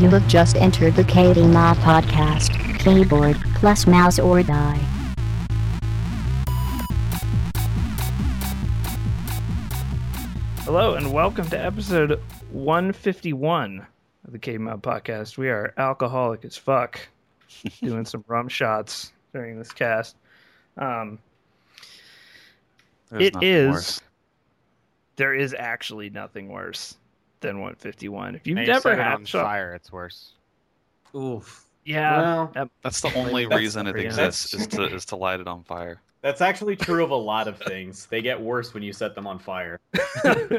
You have just entered the KBMOD podcast. Keyboard plus mouse or die. Hello and welcome to episode 151 of the KBMOD Podcast. We are alcoholic as fuck, doing some rum shots during this cast. Um, There's it is. Worse. There is actually nothing worse than 151. If you've And you never it had on shot, fire, it's worse. Oof. yeah, Well, that- That's the only That's reason it exists is to is to light it on fire. that's actually true of a lot of things. They get worse when you set them on fire.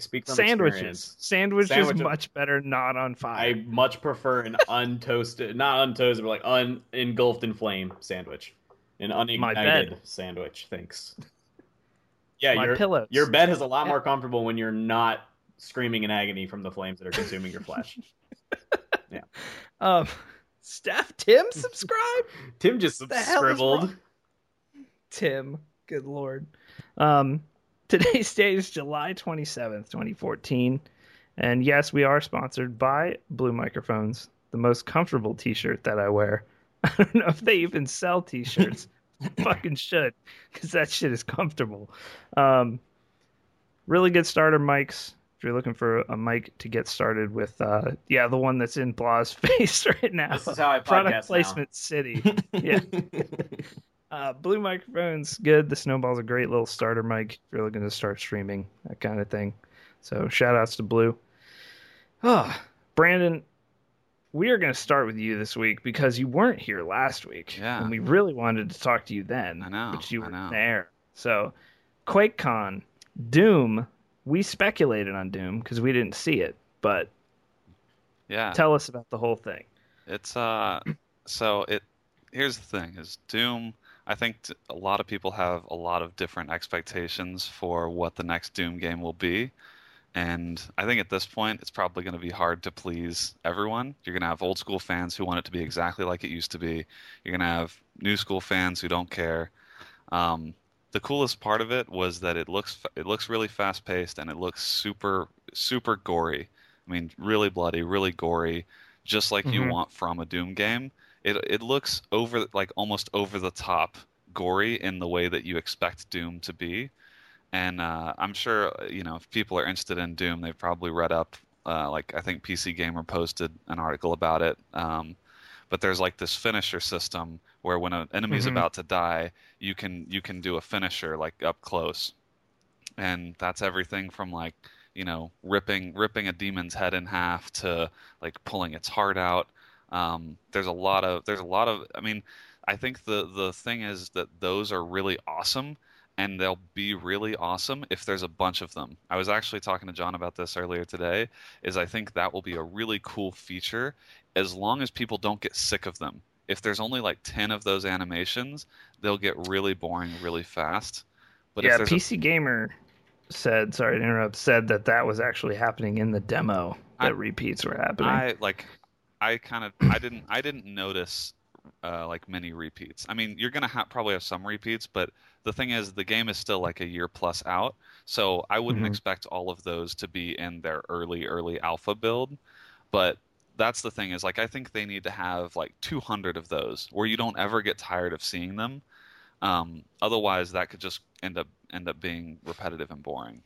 Speak from sandwiches. experience. Sandwich is Sandwiches. much better not on fire. I much prefer an untoasted, not untoasted, but like un engulfed in flame sandwich, an unignited sandwich. Thanks. Yeah, My your pillows. your bed is a lot Yeah. more comfortable when you're not screaming in agony from the flames that are consuming your flesh. Yeah. Um, Steph Tim subscribe. Tim just The hell is scribbled. Tim, good lord. Um, today's date is July twenty seventh, twenty fourteen, and yes, we are sponsored by Blue Microphones, the most comfortable T-shirt that I wear. I don't know if they even sell T-shirts. Fucking should, because that shit is comfortable. Um, really good starter mics. If you're looking for a mic to get started with, uh, yeah, the one that's in Blah's face right now. This is how I Product podcast now. placement city. Yeah. Uh, blue microphone's good. The Snowball's a great little starter mic if you're looking to start streaming, that kind of thing. So shout outs to Blue. Ah, Brandon, we are going to start with you this week because you weren't here last week. Yeah. And we really wanted to talk to you then. I know, But you I were know. there. So, QuakeCon, Doom, we speculated on Doom because we didn't see it, but Yeah, tell us about the whole thing. it's uh. So it here's the thing: is Doom. I think t- a lot of people have a lot of different expectations for what the next Doom game will be, and I think at this point it's probably going to be hard to please everyone. You're going to have old school fans who want it to be exactly like it used to be. You're going to have new school fans who don't care. Um, the coolest part of it was that it looks it looks really fast paced and it looks super super gory. I mean, really bloody, really gory, just like you Mhm. want from a Doom game. It it looks over like almost over the top gory in the way that you expect Doom to be. And uh, I'm sure uh, you know if people are interested in Doom, they've probably read up. Uh, like I think PC Gamer posted an article about it. Um, but there's like this finisher system where when an enemy's Mhm. about to die, you can you can do a finisher like up close, and that's everything from like you know ripping ripping a demon's head in half to like pulling its heart out. Um, there's a lot of there's a lot of I mean I think the the thing is that those are really awesome and they'll be really awesome if there's a bunch of them. I was actually talking to John about this earlier today is I think that will be a really cool feature as long as people don't get sick of them. If there's only like 10 of those animations, they'll get really boring really fast. But yeah, if there's a- PC Gamer said, sorry to interrupt, said that that was actually happening in the demo that I- repeats were happening. I like I kind of I didn't I didn't notice uh, like many repeats. I mean, you're gonna ha- probably have some repeats, but the thing is, the game is still like a year plus out, so I wouldn't Mhm. expect all of those to be in their early early alpha build. But that's the thing is like I think they need to have like 200 of those where you don't ever get tired of seeing them. Um, otherwise, that could just end up end up being repetitive and boring.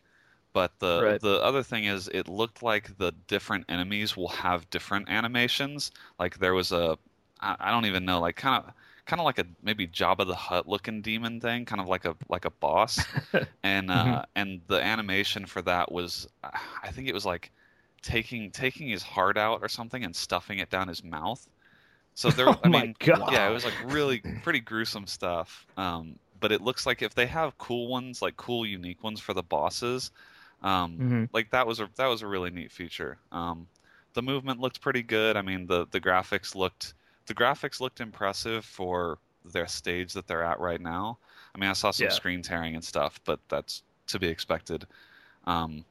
But the Right. the other thing is, it looked like the different enemies will have different animations. Like there was a, I, I don't even know, like kind of kind of like a maybe Jabba the Hutt looking demon thing, kind of like a like a boss, and uh, Mhm. and the animation for that was, I think it was like taking taking his heart out or something and stuffing it down his mouth. So there, Oh I mean, God. yeah, it was like really pretty gruesome stuff. Um, but it looks like if they have cool ones, like cool unique ones for the bosses, um, Mhm. like that was a that was a really neat feature. Um, the movement looked pretty good. I mean, the the graphics looked the graphics looked impressive for their stage that they're at right now. I mean, I saw some Yeah. screen tearing and stuff, but that's to be expected. Um,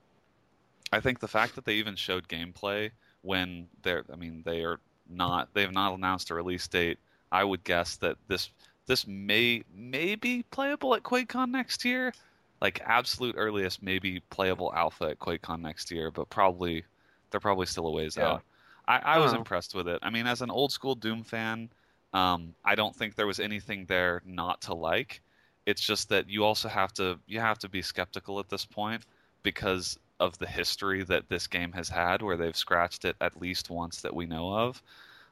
I think the fact that they even showed gameplay when they're, I mean, they are not, they have not announced a release date. I would guess that this this may may be playable at QuakeCon next year. Like absolute earliest, maybe playable alpha at QuakeCon next year, but probably they're probably still a ways Yeah. out. I, I was Oh. impressed with it. I mean, as an old school Doom fan, um, I don't think there was anything there not to like. It's just that you also have to you have to be skeptical at this point because of the history that this game has had, where they've scratched it at least once that we know of.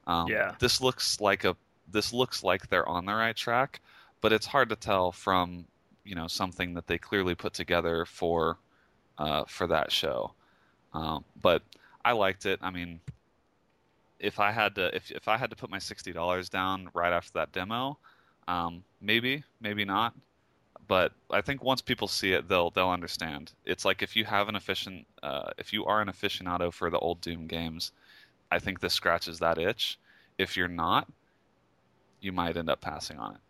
Um, Yeah. This looks like a this looks like they're on the right track, but it's hard to tell from you know something that they clearly put together for uh, for that show. Um, but I liked it. I mean, if I had to if if I had to put my sixty dollars down right after that demo, um, maybe maybe not. But I think once people see it, they'll they'll understand. It's like if you have an efficient uh, if you are an aficionado for the old Doom games, I think this scratches that itch. If you're not, you might end up passing on it.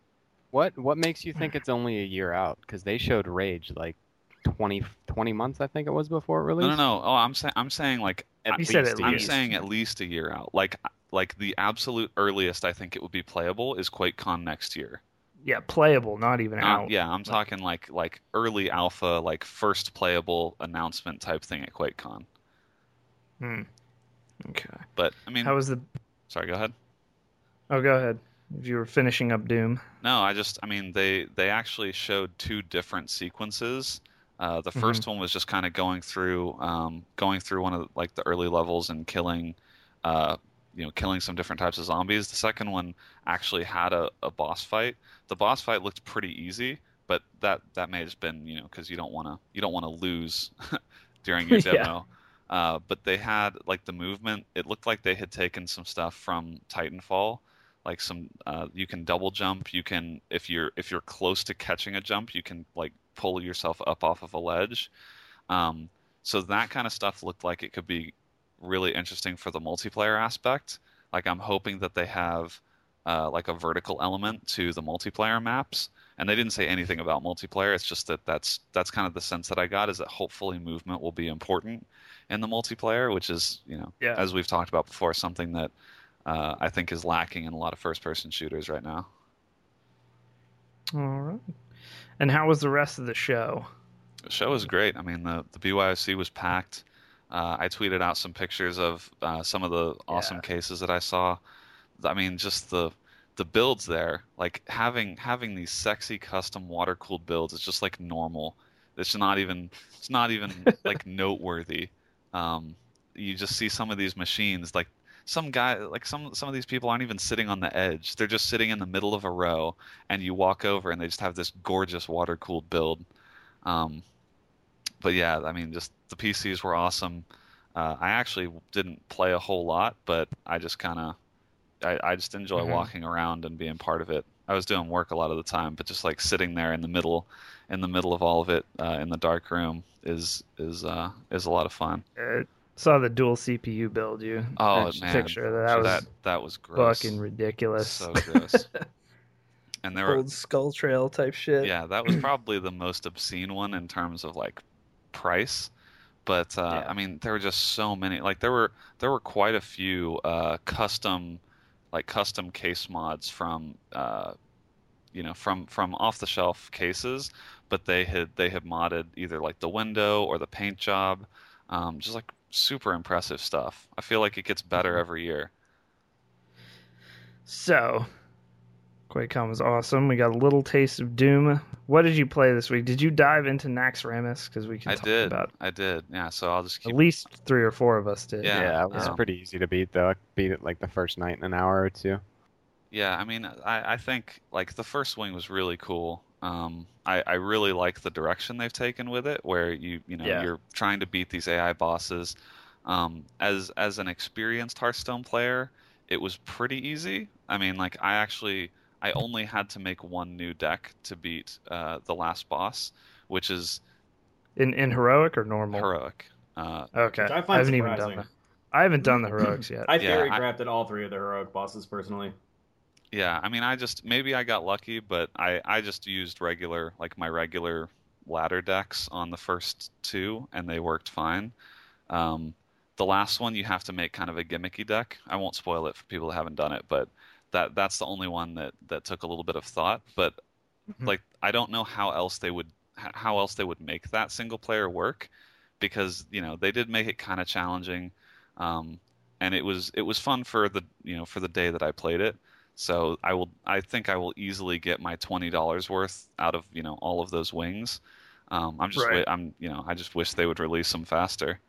What what makes you think it's only a year out? Because they showed Rage like 20, 20 months, I think it was before it released. No, no, no. Oh, I'm saying I'm saying like He said least at a I'm year. least. saying at least a year out. Like like the absolute earliest I think it would be playable is QuakeCon next year. Yeah, playable, not even Uh, out. yeah, I'm talking like like early alpha, like first playable announcement type thing at QuakeCon. Hmm. Okay. But I mean, How was the? sorry, go ahead. Oh, go ahead. If you were finishing up Doom. No, I just I mean they they actually showed two different sequences. Uh, the 1st one was just kind of going through um, going through one of the, like the early levels and killing uh, you know killing some different types of zombies. The second one actually had a, a boss fight. The boss fight looked pretty easy, but that that may have been you know because you don't want to you don't want to lose during your Yeah. demo. Uh, but they had like the movement. It looked like they had taken some stuff from Titanfall, like some uh, you can double jump. You can if you're if you're close to catching a jump, you can like pull yourself up off of a ledge. Um, so that kind of stuff looked like it could be really interesting for the multiplayer aspect. Like I'm hoping that they have uh, like a vertical element to the multiplayer maps. And they didn't say anything about multiplayer. It's just that that's that's kind of the sense that I got is that hopefully movement will be important in the multiplayer, which is you know Yeah. as we've talked about before, something that uh, I think is lacking in a lot of first-person shooters right now. All right. And how was the rest of the show? The show was great. I mean, the the BYOC was packed. Uh, I tweeted out some pictures of uh, some of the awesome Yeah. cases that I saw. I mean, just the the builds there, like having having these sexy custom water cooled builds, is just like normal. It's not even it's not even like noteworthy. Um, you just see some of these machines, like some guy, like some some of these people aren't even sitting on the edge. They're just sitting in the middle of a row, and you walk over, and they just have this gorgeous water cooled build. Um, but yeah, I mean, just the PCs were awesome. Uh, I actually didn't play a whole lot, but I just kind of, I, I just enjoy Mhm. walking around and being part of it. I was doing work a lot of the time, but just like sitting there in the middle, in the middle of all of it, uh, in the dark room, is is uh, is a lot of fun. Uh, saw the dual CPU build you. Oh That man, picture that, was that that was gross. fucking ridiculous. So gross. and there were Old skull trail type shit. yeah, that was probably the most obscene one in terms of like price. But uh, Yeah. I mean, there were just so many. Like there were there were quite a few uh, custom like custom case mods from uh, you know from from off the shelf cases, but they had they had modded either like the window or the paint job, um, just like super impressive stuff. I feel like it gets better Mm-hmm. every year. So, QuakeCon was awesome. We got a little taste of Doom. What did you play this week? Did you dive into Naxxramas? Because we can I talk did, about I did. Yeah, so I'll just keep at least three or four of us did. Yeah, Yeah, it was um, pretty easy to beat though. I beat it like the first night in an hour or two. Yeah, I mean, I, I think like the first wing was really cool. Um, I, I really like the direction they've taken with it, where you you know Yeah. you're trying to beat these AI bosses. Um, as as an experienced Hearthstone player, it was pretty easy. I mean, like I actually I only had to make one new deck to beat uh, the last boss, which is In in heroic or normal? heroic. Uh, Okay. Which I I, haven't even done that. I haven't done the heroics yet. I Yeah, theory I- crafted all three of the heroic bosses personally. Yeah, I mean, I just maybe I got lucky, but I I just used regular like my regular ladder decks on the first two, and they worked fine. Um, the last one you have to make kind of a gimmicky deck. I won't spoil it for people that haven't done it, but that that's the only one that that took a little bit of thought. But Mhm. like, I don't know how else they would how else they would make that single player work, because you know they did make it kind of challenging. Um, and it was it was fun for the you know for the day that I played it. So I will I think I will easily get my twenty dollars worth out of you know all of those wings. Um, I'm just Right. I'm you know I just wish they would release them faster.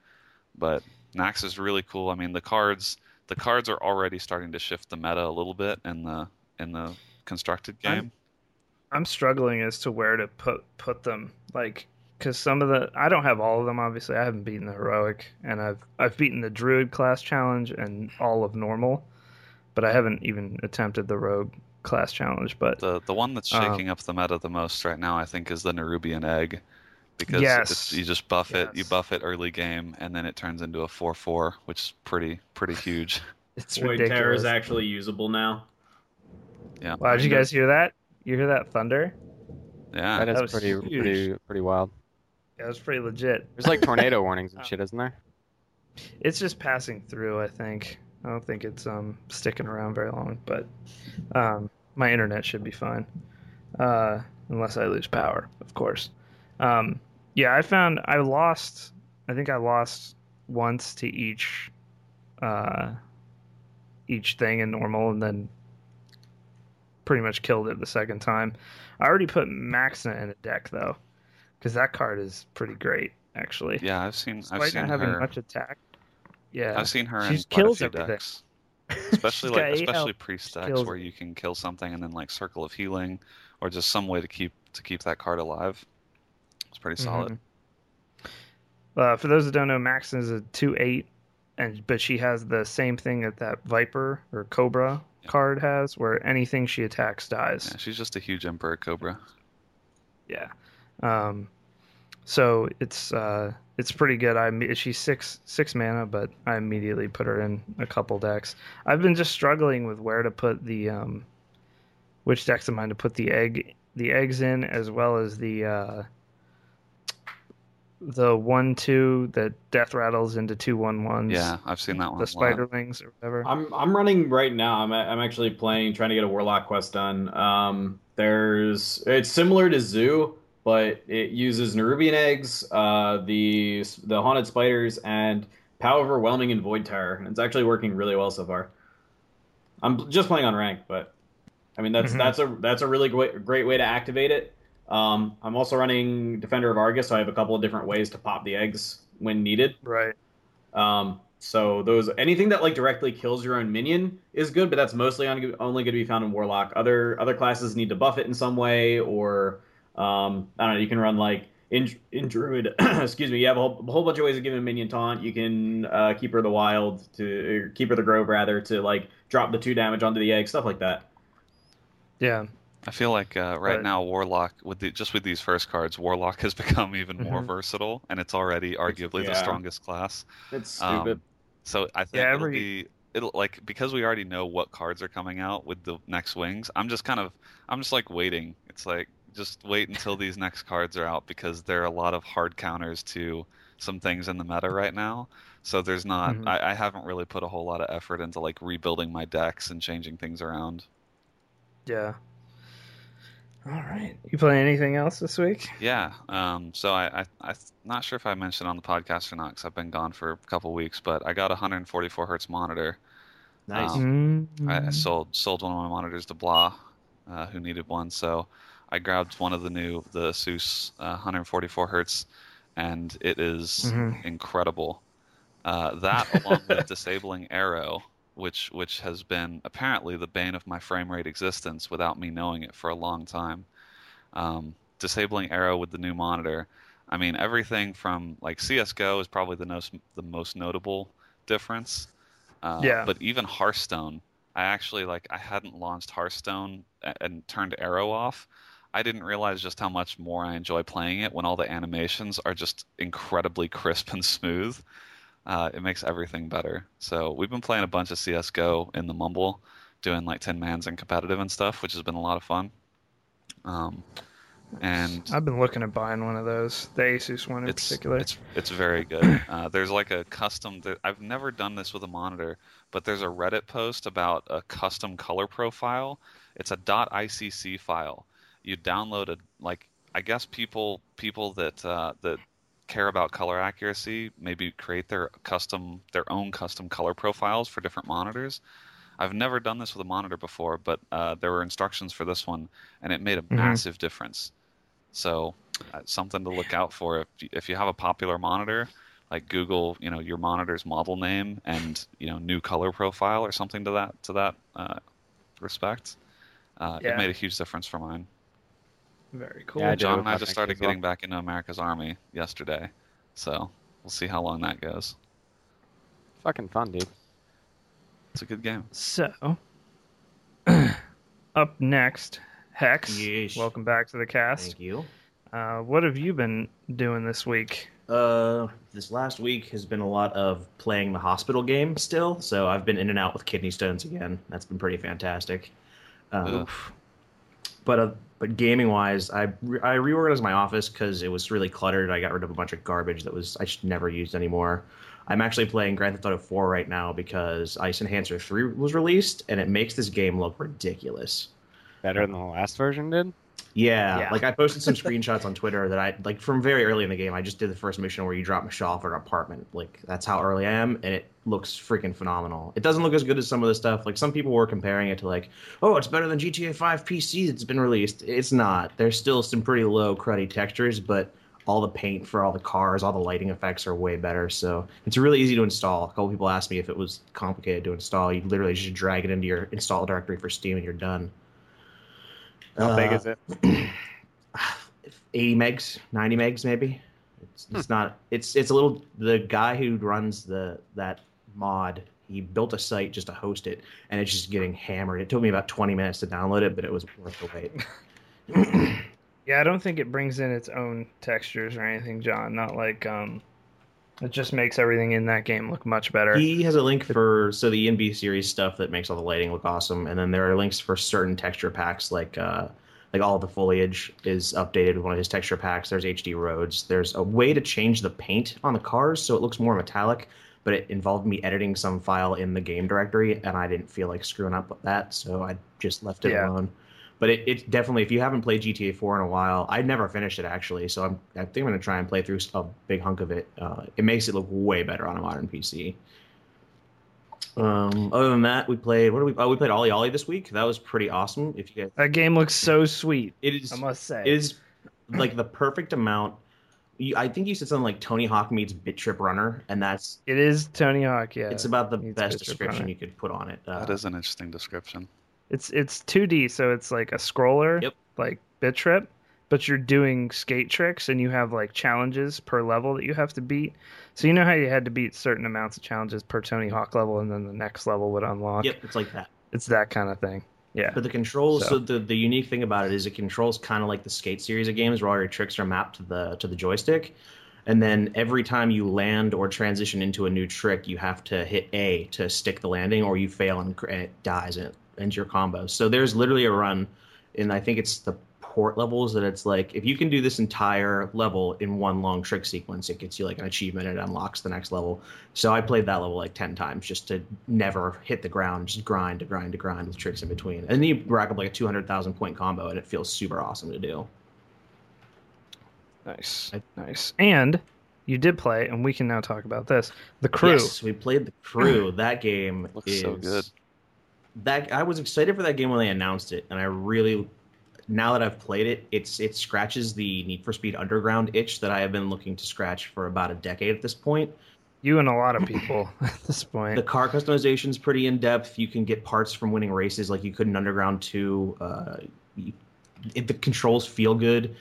But Nax is really cool. I mean the cards the cards are already starting to shift the meta a little bit in the in the constructed I'm- game. I'm struggling as to where to put put them. Like, because some of the I don't have all of them. Obviously, I haven't beaten the heroic, and I've I've beaten the druid class challenge and all of normal, but I haven't even attempted the rogue class challenge. But The the one that's Um, shaking up the meta the most right now, I think, is the Nerubian egg, because Yes. it's, you just buff it, you buff it early game, and then it turns into a four four, which is pretty pretty huge. it's Void Terror is actually usable now. Yeah, Wow, did you guys hear that? You hear that thunder? yeah. That is that was pretty huge. pretty pretty wild. Yeah, it was pretty legit. There's like tornado warnings and shit, isn't there? It's just passing through. I think. I don't think it's um sticking around very long, but um, my internet should be fine, uh, unless I lose power, of course. Um, yeah, I found I lost. I think I lost once to each, uh, each thing in normal, and then pretty much killed it the second time. I already put Maexxna in a deck though, because that card is pretty great actually. yeah, I've seen I've Despite seen not having her. much attack. Yeah, I've seen her She in just quite a few decks, especially like especially priest decks kills where you can kill something and then like circle of healing, or just some way to keep to keep that card alive. It's pretty solid. Mhm. Uh, for those that don't know, Max is a two eight, and but she has the same thing that that Viper or Cobra Yeah. card has, where anything she attacks dies. Yeah, she's just a huge Emperor Cobra. Yeah. Um, so it's uh, it's pretty good. I imme- she's six six mana, but I immediately put her in a couple decks. I've been just struggling with where to put the um, which decks of mine to put the egg the eggs in, as well as the uh, the one two that death rattles into two one ones. Yeah, I've seen that one. the a lot. spiderlings or whatever. I'm I'm running right now. I'm I'm actually playing, trying to get a Warlock quest done. Um, there's it's similar to Zoo, but it uses Nerubian eggs, uh, the the haunted spiders, and Power Overwhelming and Void Terror. And it's actually working really well so far. I'm just playing on rank, but I mean that's Mhm. that's a that's a really great great way to activate it. Um, I'm also running Defender of Argus, so I have a couple of different ways to pop the eggs when needed. right. Um, so those anything that like directly kills your own minion is good, but that's mostly on, only going to be found in Warlock. Other other classes need to buff it in some way, or um, I don't know. You can run like in in Druid. excuse me. You have a whole, a whole bunch of ways of giving minion taunt. You can uh, keep her the wild to or Keeper of the Grove rather to like drop the two damage onto the egg, stuff like that. Yeah. I feel like uh, right But- now Warlock with the, just with these first cards, Warlock has become even more Mhm. versatile, and it's already arguably the Yeah. strongest class. It's Um, stupid. So I think Yeah, it'll every- be it'll like because we already know what cards are coming out with the next wings. I'm just kind of I'm just like waiting. It's like just wait until these next cards are out because there are a lot of hard counters to some things in the meta right now. So there's not Mhm. I, I haven't really put a whole lot of effort into like rebuilding my decks and changing things around. Yeah. All right. You play anything else this week? Yeah. Um, so I, I, I'm not sure if I mentioned on the podcast or not because I've been gone for a couple weeks, but I got a 144 hertz monitor. Nice. um, I, Mm-hmm. I sold sold one of my monitors to Blah, uh, who needed one. So I grabbed one of the new the Asus uh, 144 hertz, and it is Mhm. incredible. Uh, that along with disabling Aero, which which has been apparently the bane of my frame rate existence without me knowing it for a long time. Um, disabling Aero with the new monitor. I mean, everything from like CS:GO is probably the most the most notable difference. Uh, Yeah. But even Hearthstone, I actually like I hadn't launched Hearthstone and, and turned Aero off. I didn't realize just how much more I enjoy playing it when all the animations are just incredibly crisp and smooth. Uh, it makes everything better. So we've been playing a bunch of CS:GO in the Mumble, doing like ten mans and competitive and stuff, which has been a lot of fun. Um, and I've been looking at buying one of those, the Asus one in it's particular. it's it's very good. Uh, there's like a custom. There, I've never done this with a monitor, but there's a Reddit post about a custom color profile. It's a .icc file. You download a like I guess people people that uh, that care about color accuracy maybe create their custom their own custom color profiles for different monitors. I've never done this with a monitor before, but uh, there were instructions for this one, and it made a Mhm. massive difference. So, uh, something to look out for if you, if you have a popular monitor, like Google, you know, your monitor's model name and you know new color profile or something to that to that uh, respect. Uh, Yeah. It made a huge difference for mine. Very cool. Yeah, John and I just started as well. getting back into America's Army yesterday, so we'll see how long that goes. Fucking fun, dude. It's a good game. So, up next, Hex. Yeesh. Welcome back to the cast. Thank you. Uh, what have you been doing this week? Uh, this last week has been a lot of playing the hospital game still, so I've been in and out with kidney stones again. That's been pretty fantastic. Um, Ugh. but uh, but gaming wise, I re- I reorganized my office because it was really cluttered. I got rid of a bunch of garbage that was I just never used anymore. I'm actually playing Grand Theft Auto 4 right now because iCEnhancer 3 was released, and it makes this game look ridiculous. Better than the last version did. Yeah, Yeah. like I posted some screenshots on Twitter that I like from very early in the game. I just did the first mission where you drop Michelle off at her apartment. Like that's how early I am, and it looks freaking phenomenal. It doesn't look as good as some of the stuff. Like some people were comparing it to like, oh, it's better than GTA 5 PC that's been released. It's not. There's still some pretty low cruddy textures, but all the paint for all the cars, all the lighting effects are way better. So it's really easy to install. A couple people asked me if it was complicated to install. You literally just drag it into your install directory for Steam, and you're done. How big Uh, is it? 80 megs 90 megs maybe it's, it's not it's it's a little the guy who runs the that mod he built a site just to host it and it's just getting hammered it took me about 20 minutes to download it but it was worth the wait Yeah, I don't think it brings in its own textures or anything, John. Not like um, it just makes everything in that game look much better. he has a link for so the ENB series stuff that makes all the lighting look awesome and then there are links for certain texture packs like uh like all the foliage is updated with one of his texture packs. There's HD roads. There's a way to change the paint on the cars so it looks more metallic, but it involved me editing some file in the game directory, and I didn't feel like screwing up with that, so I just left it Yeah. alone. But it, it definitely, if you haven't played GTA 4 in a while, I'd never finished it actually, so I'm, I think I'm going to try and play through a big hunk of it. Uh, it makes it look way better on a modern PC. Um, other than that, we played. What did we? Oh, we played OlliOlli this week. That was pretty awesome. If you guys, that game looks so sweet. it is I must say. it is like the perfect amount. I think you said something like Tony Hawk meets Bit Trip Runner, and that's It is Tony Hawk. Yeah, it's about the best Bit description Runner. you could put on it. Uh, That is an interesting description. It's it's 2D, so it's like a scroller, Yep. like Bit Trip, but you're doing skate tricks and you have like challenges per level that you have to beat. So you know how you had to beat certain amounts of challenges per Tony Hawk level, and then the next level would unlock. Yep, it's like that. It's that kind of thing. Yeah. But the controls, So- so, the the unique thing about it is it controls kind of like the Skate series of games, where all your tricks are mapped to the to the joystick, and then every time you land or transition into a new trick, you have to hit A to stick the landing, or you fail and it dies and it ends your combo. So there's literally a run, and I think it's the port levels that it's like if you can do this entire level in one long trick sequence, it gets you like an achievement and it unlocks the next level. So I played that level like ten times just to never hit the ground, just grind to grind to grind with tricks in between, and then you rack up like a two hundred thousand point combo, and it feels super awesome to do. Nice. I- Nice. And you did play, and we can now talk about this. The crew. Yes, we played the crew. that game Looks is so good. That I was excited for that game when they announced it, and I really, now that I've played it, it's it scratches the Need for Speed Underground itch that I have been looking to scratch for about a decade at this point. You and a lot of people at this point. The car customization is pretty in depth. You can get parts from winning races like you could in Underground 2. Uh, you, it, the controls feel good.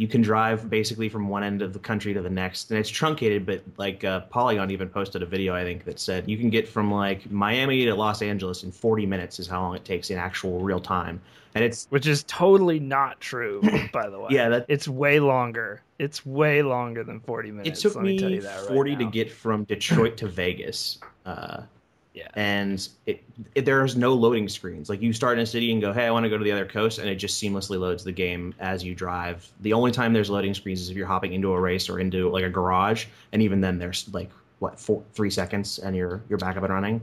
You can drive basically from one end of the country to the next, and it's truncated. But like uh, Polygon even posted a video I think that said you can get from like Miami to Los Angeles in 40 minutes is how long it takes in actual real time, and it's which is totally not true, by the way. yeah that It's way longer. It's way longer than 40 minutes it took let me, me, tell you that right 40 to get from Detroit to Vegas. Uh, Yeah. and it, it there's no loading screens. Like you start in a city and go, "Hey, I want to go to the other coast," and it just seamlessly loads the game as you drive. The only time there's loading screens is if you're hopping into a race or into like a garage, and even then there's like what four, three seconds, and you're you're back up and running.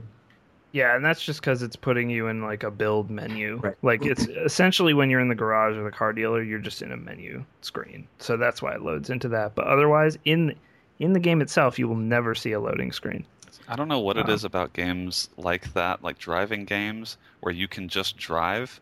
Yeah, and that's just because it's putting you in like a build menu. Right. Like it's essentially when you're in the garage or the car dealer, you're just in a menu screen. So that's why it loads into that. But otherwise, in in the game itself, you will never see a loading screen. I don't know what it Uh. is about games like that, like driving games where you can just drive.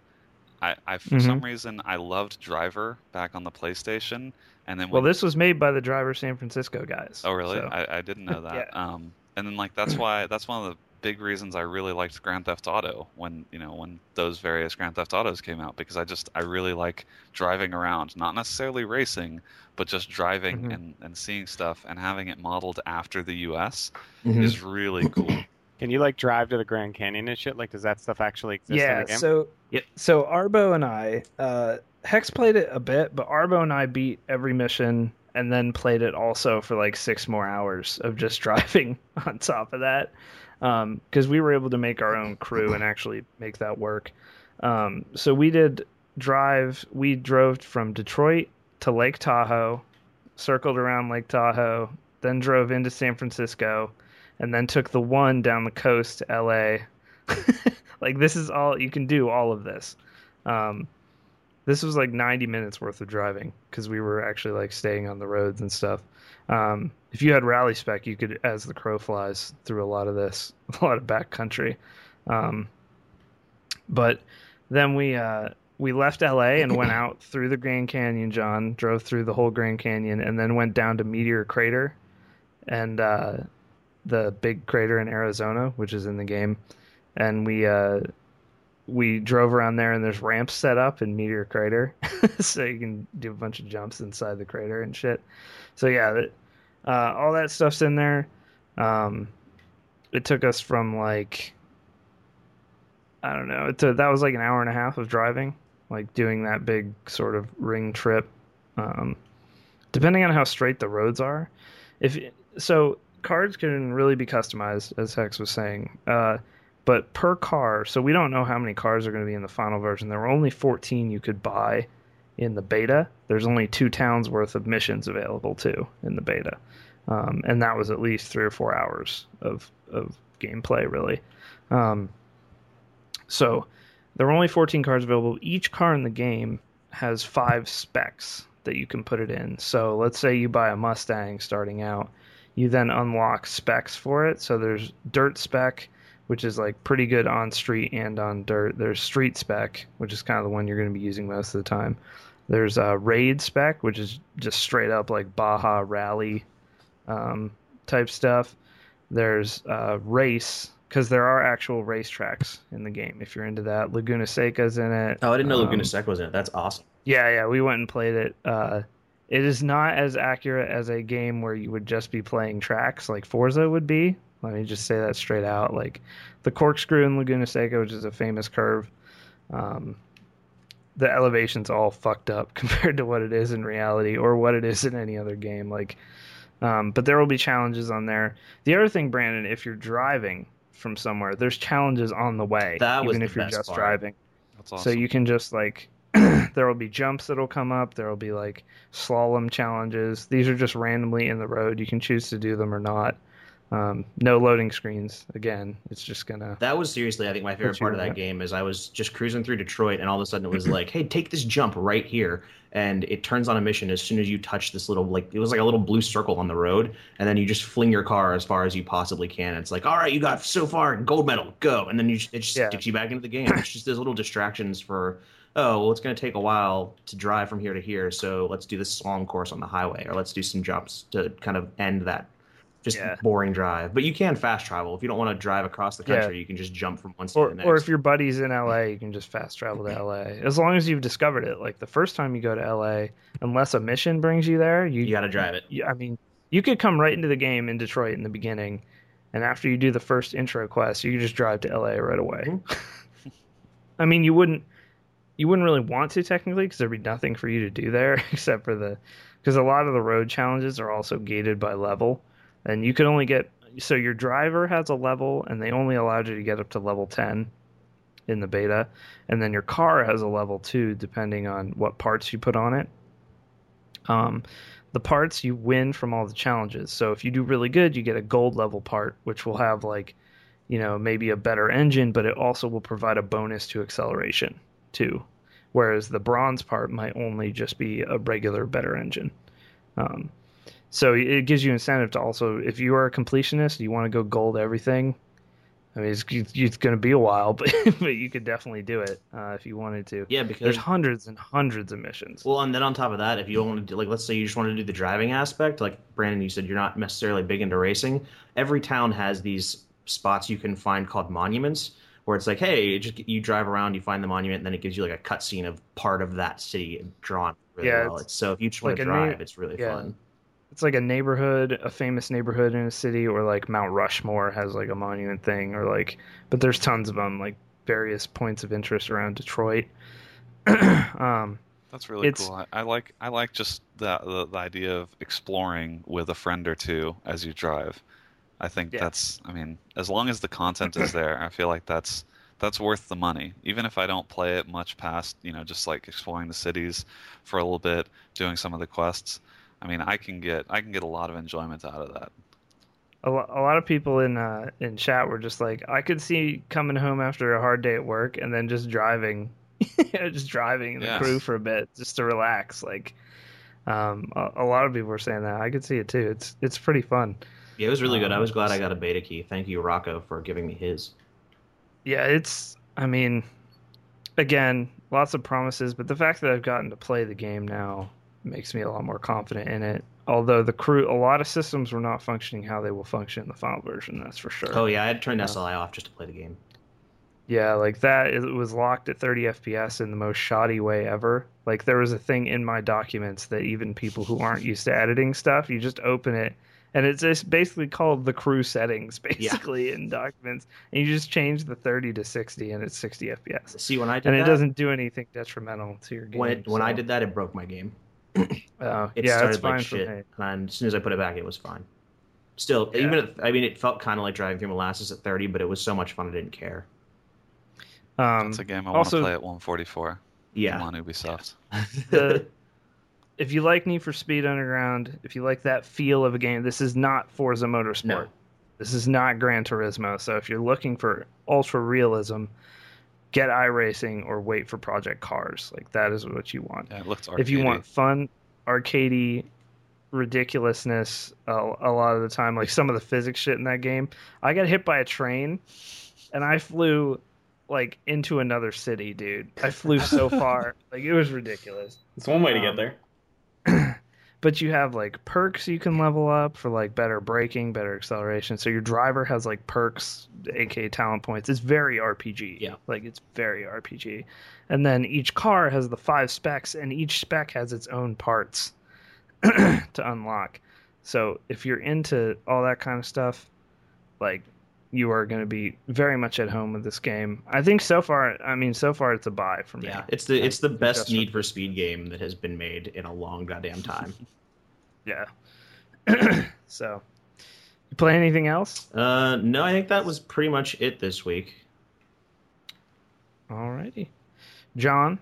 I, I for Mhm. some reason I loved Driver back on the PlayStation, and then Well, this was made by the Driver San Francisco guys. oh really? So- I, I didn't know that. Yeah. Um, and then like that's why that's one of the big reasons I really liked Grand Theft Auto when you know when those various Grand Theft Autos came out because I just I really like driving around, not necessarily racing, but just driving Mhm. and, and seeing stuff and having it modeled after the U.S. Mhm. is really cool. Can you like drive to the Grand Canyon and shit? Like, does that stuff actually exist in yeah. the game? So Yep. So Arbo and I, uh, Hex played it a bit, but Arbo and I beat every mission and then played it also for like six more hours of just driving on top of that because we were able to make our own crew and actually make that work. Um, so we did drive. We drove from Detroit to Lake Tahoe, circled around Lake Tahoe, then drove into San Francisco, and then took the one down the coast to LA. like this is all you can do. All of this. Um, this was like 90 minutes worth of driving because we were actually like staying on the roads and stuff. Um, if you had rally spec, you could, as the crow flies, through a lot of this, a lot of back country. Um, but then we uh, we left LA and went out through the Grand Canyon. John drove through the whole Grand Canyon and then went down to Meteor Crater and uh, the big crater in Arizona, which is in the game. And we uh, we drove around there, and there's ramps set up in Meteor Crater, so you can do a bunch of jumps inside the crater and shit. So yeah, that, uh, all that stuff's in there. Um, it took us from like I don't know. It took, that was like an hour and a half of driving, like doing that big sort of ring trip. Um, depending on how straight the roads are, if so, cards can really be customized, as Hex was saying. Uh, but per car, so we don't know how many cars are going to be in the final version. There were only 14 you could buy in the beta. There's only two towns worth of missions available too in the beta, um, and that was at least three or four hours of of gameplay, really. Um, so there were only 14 cars available. Each car in the game has five specs that you can put it in. So let's say you buy a Mustang starting out, you then unlock specs for it. So there's dirt spec, which is like pretty good on street and on dirt. There's street spec, which is kind of the one you're going to be using most of the time. There's a raid spec, which is just straight up like Baja Rally um, type stuff. There's uh, race because there are actual racetracks in the game. If you're into that, Laguna Seca's in it. Oh, I didn't know Um, Laguna Seca was in it. That's awesome. Yeah, yeah, we went and played it. Uh, it is not as accurate as a game where you would just be playing tracks like Forza would be. Let me just say that straight out. Like the corkscrew in Laguna Seca, which is a famous curve, um, the elevation's all fucked up compared to what it is in reality or what it is in any other game. Like, um, but there will be challenges on there. The other thing, Brandon, if you're driving from somewhere, there's challenges on the way, That was even the if you're best just part. driving. That's awesome. So you can just like there will be jumps that'll come up. There will be like slalom challenges. These are just randomly in the road. You can choose to do them or not. Um, no loading screens. Again, it's just gonna. That was seriously, I think, my favorite part of that got? game is I was just cruising through Detroit, and all of a sudden it was like, "Hey, take this jump right here," and it turns on a mission as soon as you touch this little like it was like a little blue circle on the road, and then you just fling your car as far as you possibly can. And It's like, "All right, you got so far, gold medal, go!" And then you just, it just Yeah. sticks you back into the game. It's just those little distractions for. Oh well, it's going to take a while to drive from here to here, so let's do this long course on the highway, or let's do some jumps to kind of end that just Yeah. boring drive. But you can fast travel if you don't want to drive across the Yeah. country. You can just jump from one state to Or, the next. or if your buddy's in LA, you can just fast travel to LA. As long as you've discovered it. Like the first time you go to LA, unless a mission brings you there, you you got to drive it. you- I mean, you could come right into the game in Detroit in the beginning, and after you do the first intro quest, you could just drive to LA right away. Mm-hmm. I mean, you wouldn't you wouldn't really want to technically because there'd be nothing for you to do there except for the because a lot of the road challenges are also gated by level, and you could only get so your driver has a level, and they only allowed you to get up to level ten in the beta, and then your car has a level two depending on what parts you put on it. Um, the parts you win from all the challenges. So if you do really good, you get a gold level part, which will have like you know, maybe a better engine, but it also will provide a bonus to acceleration too. Whereas the bronze part might only just be a regular better engine. Um, so it gives you incentive to also, if you are a completionist, you want to go gold everything. I mean, it's, it's going to be a while, but but you could definitely do it uh, if you wanted to. Yeah, because There's hundreds and hundreds of missions. Well, and then on top of that, if you want to do, like, let's say you just want to do the driving aspect, like Brandon, you said you're not necessarily big into racing. Every town has these spots you can find called monuments, where it's like, hey, you just you drive around, you find the monument, and then it gives you like a cutscene of part of that city drawn really Yeah, well. it's so if you just want like to drive, it's really yeah. fun. It's like a neighborhood, a famous neighborhood in a city, or like Mount Rushmore has like a monument thing, or like, but there's tons of them, like various points of interest around Detroit. um, That's really cool. I, I like I like just the, the the idea of exploring with a friend or two as you drive. I think Yeah. that's I mean, as long as the content is there, I feel like that's that's worth the money. Even if I don't play it much past, you know, just like exploring the cities for a little bit, doing some of the quests. I mean, I can get I can get a lot of enjoyment out of that. a, lo- a lot of people in uh, in chat were just like, I could see coming home after a hard day at work and then just driving, just driving the Yeah. crew for a bit just to relax. Like, um, a, a lot of people were saying that. I could see it too. It's it's pretty fun. Yeah, it was really good. I Um, was glad I got a beta key. Thank you, Rocco, for giving me his. Yeah, it's. I mean, again, lots of promises, but the fact that I've gotten to play the game now makes me a lot more confident in it. Although the crew, a lot of systems were not functioning how they will function in the final version. That's for sure. Oh yeah, I had turned Yeah. SLI off just to play the game. Yeah, like that. It was locked at 30 FPS in the most shoddy way ever. Like there was a thing in my documents that even people who aren't used to editing stuff, you just open it, and it's just basically called the crew settings, basically in documents, and you just change the 30 to 60, and it's 60 FPS, See, when I did and it doesn't do anything detrimental to your game. when it, when I did that, it broke my game. Oh, It yeah, started it's fine like shit, and as soon as I put it back, it was fine. Still, Yeah. even if, I mean, it felt kind of like driving through molasses at 30, but it was so much fun I didn't care. Um, That's a game I want to play at 144. Yeah, Come on, Ubisoft. the if you like Need for Speed Underground, if you like that feel of a game, this is not Forza Motorsport. No. This is not Gran Turismo. So if you're looking for ultra realism, get iRacing or wait for Project Cars. Like that is what you want. Yeah, it looks If you want fun, arcadey ridiculousness, uh, a lot of the time, like some of the physics shit in that game, I got hit by a train, and I flew like into another city, dude. I flew so far, like it was ridiculous It's one way to Um, get there. But you have like perks you can level up for like better braking, better acceleration. So your driver has like perks, aka talent points. It's very RPG. Yeah. Like it's very RPG. And then each car has the five specs and each spec has its own parts to unlock. So if you're into all that kind of stuff, like you are going to be very much at home with this game. I think so far, I mean, so far it's a buy for me. yeah, it's the it's the best Need for Speed game that has been made in a long goddamn time. Yeah. so, you play anything else? uh, no, I think that was pretty much it this week. Alrighty. John,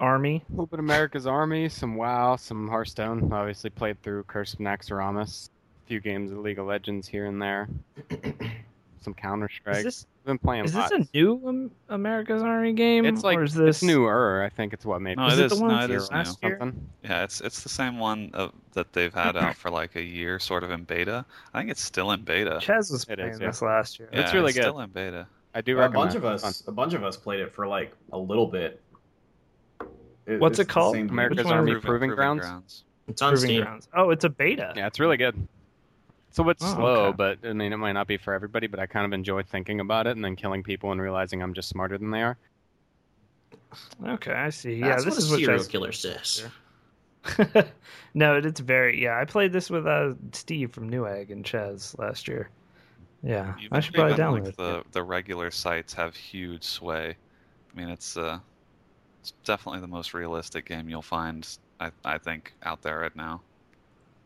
Army. A little bit of America's Army, some WoW, some Hearthstone. Obviously played through Curse of Naxxramas, a few games of League of Legends here and there, some Counter Is Strike. this Been playing is this a new um, America's Army game? It's like or is this it's newer. I think it's what made No, Is it it the one No, from it is new. last year? something. Yeah, it's it's the same one uh, that they've had out for like a year, sort of in beta. I think it's still in beta. Chez was It playing is, yeah. this last year. Yeah, It's really good. Still in beta. I do a bunch of us, a bunch of us played it for like a little bit. It- What's it called? America's Army is Proving, Grounds. It's on Proving Steam. Grounds. Oh, it's a beta. Yeah, it's really good. It's a bit Oh, slow, okay. but I mean, it might not be for everybody. But I kind of enjoy thinking about it and then killing people and realizing I'm just smarter than they are. Okay, I see. That's yeah, this what is a what serial Chez. killer says. no, it's very. Yeah, I played this with uh, Steve from Newegg and Ches last year. Yeah, Even- I should probably even, download like, it. the the regular sites have huge sway. I mean, it's uh, it's definitely the most realistic game you'll find. I I think out there right now,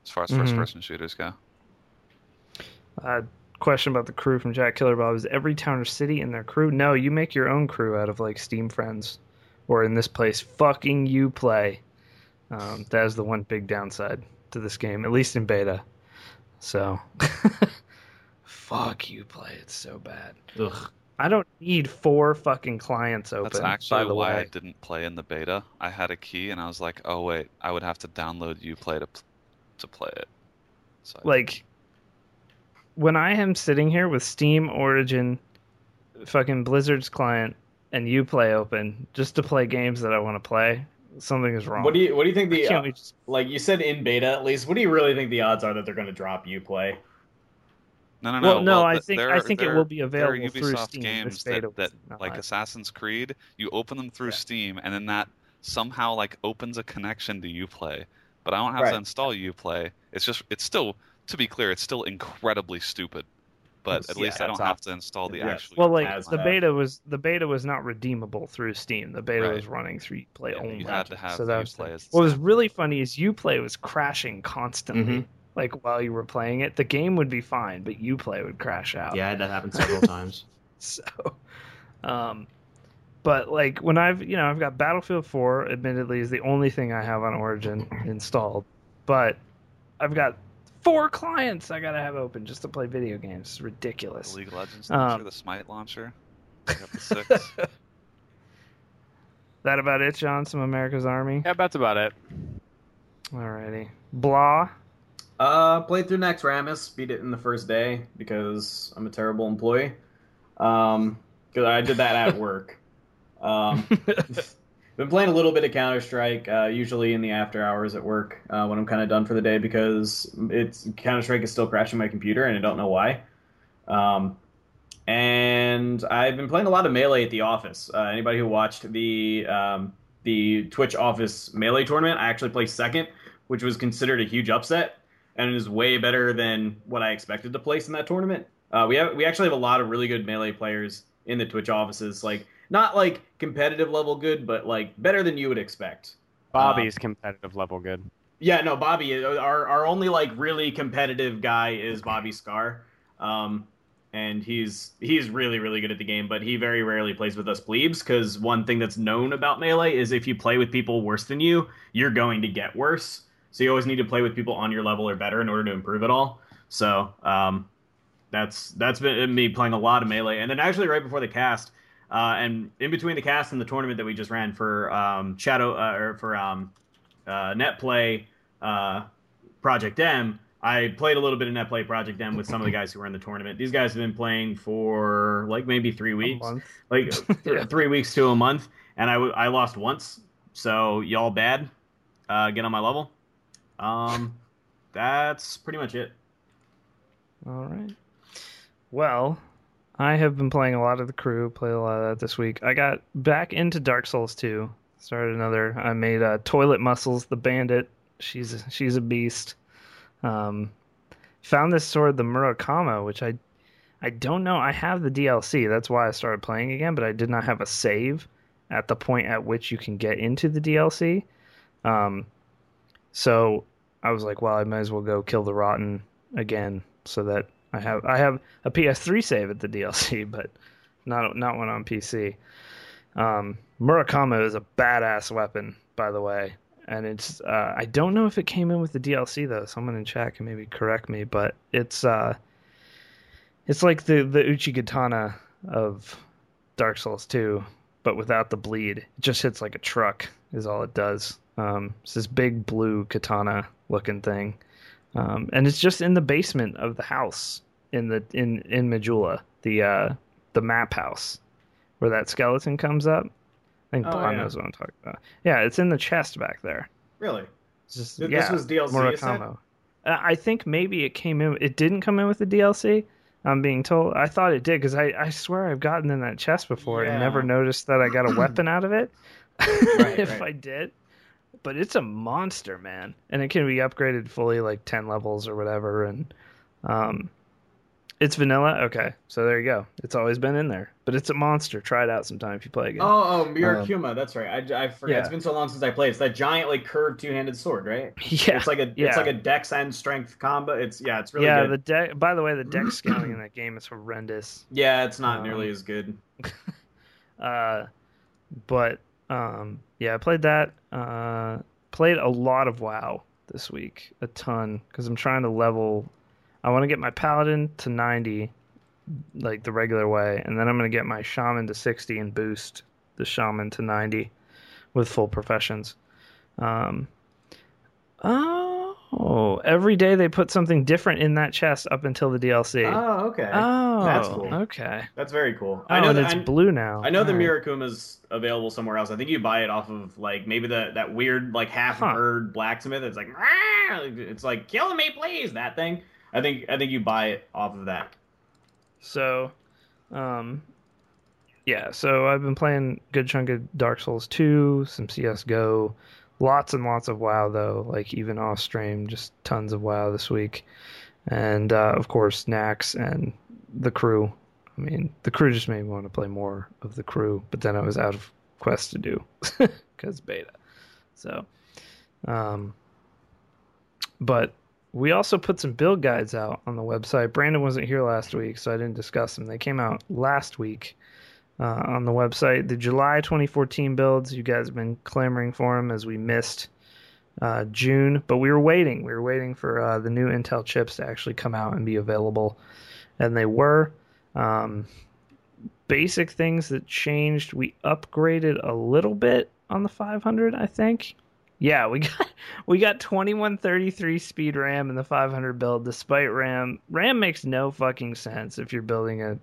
as far as Mhm. first person shooters go. Uh, question about the crew from Jack Killer Bob: Is every town or city in their crew? No, you make your own crew out of like Steam friends, or in this place, fucking Uplay. Um, that is the one big downside to this game, at least in beta. So, Fuck Uplay. It's so bad. Ugh. I don't need four fucking clients open. That's actually by the why way. I didn't play in the beta. I had a key, and I was like, "Oh wait, I would have to download UPlay to to play it." So I- like when I am sitting here with Steam Origin, fucking Blizzard's client, and Uplay open just to play games that I want to play, something is wrong. What do you What do you think the Can't uh, just- like you said in beta at least? What do you really think the odds are that they're going to drop Uplay? no, no, no. Well, no, I think there I think it will be there are available through Steam. games that, that like not. Assassin's Creed, you open them through Yeah. Steam, and then that somehow like opens a connection to UPlay. But I don't have Right. to install UPlay. It's just it's still to be clear, it's still incredibly stupid. But at Yeah, least I don't have to install the Yeah. actual. well, like the that. beta was the beta was not redeemable through Steam. The beta Right. was running through Uplay Yeah, only. you had to have so that was Uplay the- as what was really funny is Uplay was crashing constantly. Mhm. Like while you were playing it, the game would be fine, but Uplay would crash out. Yeah, that happened several times. So, um, but like when I've you know I've got Battlefield 4. Admittedly, is the only thing I have on Origin installed, but I've got four clients I gotta have open just to play video games. It's ridiculous. The League of Legends Um, launcher, the Smite launcher. I got the six. That about it, John? Some America's Army. Yeah, that's about it. Alrighty. Blah. Uh, played through Naxxramas, beat it in the first day because I'm a terrible employee. Um, because I did that at work. Um, been playing a little bit of Counter Strike, uh, usually in the after hours at work uh, when I'm kind of done for the day because it's Counter Strike is still crashing my computer and I don't know why. Um, and I've been playing a lot of melee at the office. Uh, anybody who watched the um, the Twitch office melee tournament, I actually placed second, which was considered a huge upset, and is way better than what I expected to place in that tournament. Uh, we have we actually have a lot of really good melee players in the Twitch offices, like not like competitive level good, but like better than you would expect. Bobby's competitive level good. Yeah, no, Bobby. Our our only like really competitive guy is Bobby Scar, um, and he's he's really really good at the game. But he very rarely plays with us plebes because one thing that's known about melee is if you play with people worse than you, you're going to get worse. So you always need to play with people on your level or better in order to improve at all. So um, that's that's been me playing a lot of melee, and then actually right before the cast. Uh, and in between the cast and the tournament that we just ran for um, Shadow uh, or for um, uh, net play uh, Project M, I played a little bit of net play Project M with some of the guys who were in the tournament. These guys have been playing for like maybe three weeks, like Yeah. three weeks to a month, and I, w- I lost once. So y'all bad. Uh, get on my level. Um, that's pretty much it. All right. Well, I have been playing a lot of the crew. Played a lot of that this week. I got back into Dark Souls 2. Started another. I made uh, Toilet Muscles, the bandit. She's she's a beast. Um, found this sword, the Murakumo, which I I don't know. I have the DLC. That's why I started playing again, but I did not have a save at the point at which you can get into the DLC. Um, so I was like, well, I might as well go kill the Rotten again, so that I have I have a PS3 save at the DLC, but not not one on PC. Um, Murakumo is a badass weapon, by the way, and it's uh, I don't know if it came in with the DLC though. Someone in chat can maybe correct me, but it's uh, it's like the the Uchi Katana of Dark Souls 2, but without the bleed. It just hits like a truck, is all it does. Um, it's this big blue katana looking thing, um, and it's just in the basement of the house in the in in Majula, the uh, the map house, where that skeleton comes up. I think Oh, Bond yeah. knows what I'm talking about. Yeah, it's in the chest back there. Really? It's just, Th- yeah, this was DLC? Murakumo. Uh, I think maybe it came in. It didn't come in with the DLC. I'm being told. I thought it did because I, I swear I've gotten in that chest before and never noticed that I got a weapon out of it. Right, if right. I did, but it's a monster, man, and it can be upgraded fully like ten levels or whatever. And um, it's vanilla. Okay, so there you go. It's always been in there, but it's a monster. Try it out sometime if you play again. Oh, oh, Murakumo. that's right. I, I forget. yeah. It's been so long since I played. It's that giant, like curved two-handed sword, right? yeah, It's like a yeah. it's like a dex and strength combo. It's yeah, it's really yeah. good. The deck. By the way, the deck scaling in that game is horrendous. Yeah, it's not Um, nearly as good. Uh, but um, yeah, I played that. Uh, played a lot of WoW this week, a ton, because I'm trying to level. I want to get my paladin to 90, like the regular way, and then I'm going to get my shaman to 60 and boost the shaman to 90 with full professions. Um, oh, every day they put something different in that chest up until the DLC. Oh, okay. Oh, That's cool. Okay. That's very cool. Oh, I know that it's I, blue now. I know the Alright. Murakumo's available somewhere else. I think you buy it off of like maybe the that weird like half Huh. bird blacksmith. It's like "Rah!" it's like kill me please that thing. I think I think you buy it off of that. So, um, yeah. So I've been playing good chunk of Dark Souls 2, some CS:GO, lots and lots of WoW though. Like even off stream, just tons of WoW this week, and uh, of course Nax and the crew. I mean, the crew just made me want to play more of the crew, but then I was out of quests to do because beta. So, um, but we also put some build guides out on the website. Brandon wasn't here last week, so I didn't discuss them. They came out last week uh, on the website. The July 2014 builds, you guys have been clamoring for them as we missed uh, June, but we were waiting. We were waiting for uh, the new Intel chips to actually come out and be available, and they were. Um, basic things that changed. We upgraded a little bit on the 500, I think. Yeah, we got we got 2133 speed RAM in the 500 build despite RAM. RAM makes no fucking sense if you're building a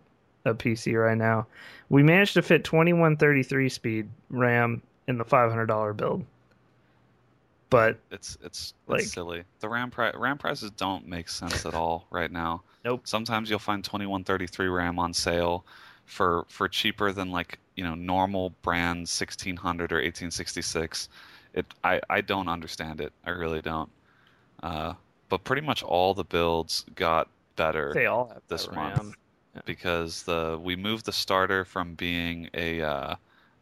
a PC right now. We managed to fit 2133 speed RAM in the $500 build. But It's it's, Like- it's silly. The RAM pri- RAM prices don't make sense at all right now. Nope. Sometimes you'll find 2133 RAM on sale for for cheaper than like you know normal brand 1600 or 1866. It I I don't understand it. I really don't. Uh, but pretty much all the builds got better they all have this month. Because the we moved the starter from being a uh,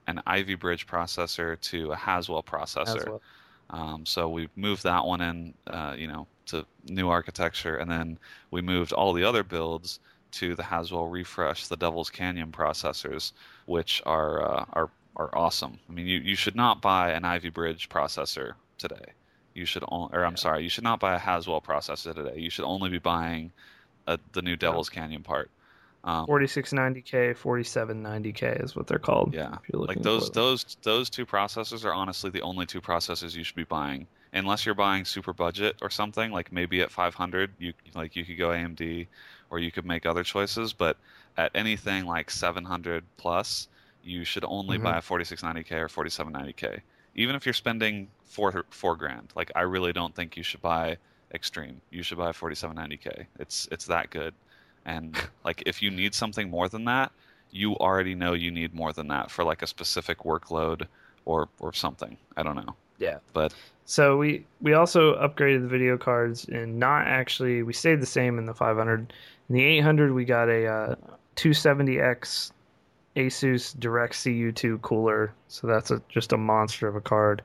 an Ivy Bridge processor to a Haswell processor. as well. Um, so we moved that one in, uh, you know, to new architecture, and then we moved all the other builds to the Haswell Refresh, the Devil's Canyon processors, which are uh, are are awesome. I mean, you, you should not buy an Ivy Bridge processor today. You should, on, or I'm sorry, you should not buy a Haswell processor today. You should only be buying uh the new Devil's Canyon part. Um, 4690K, 4790K is what they're called. yeah, if you're looking like those those those two processors are honestly the only two processors you should be buying unless you're buying super budget or something like maybe at 500 you like you could go AMD or you could make other choices but at anything like 700 plus you should only Mhm. buy a 4690k or 4790k even if you're spending 4 4 grand like I really don't think you should buy extreme you should buy a 4790k it's it's that good and like if you need something more than that you already know you need more than that for like a specific workload or or something. I don't know. Yeah. But So we we also upgraded the video cards and not actually we stayed the same in the 500. In the 800 we got a uh, 270X Asus Direct CU2 cooler. So that's a, just a monster of a card.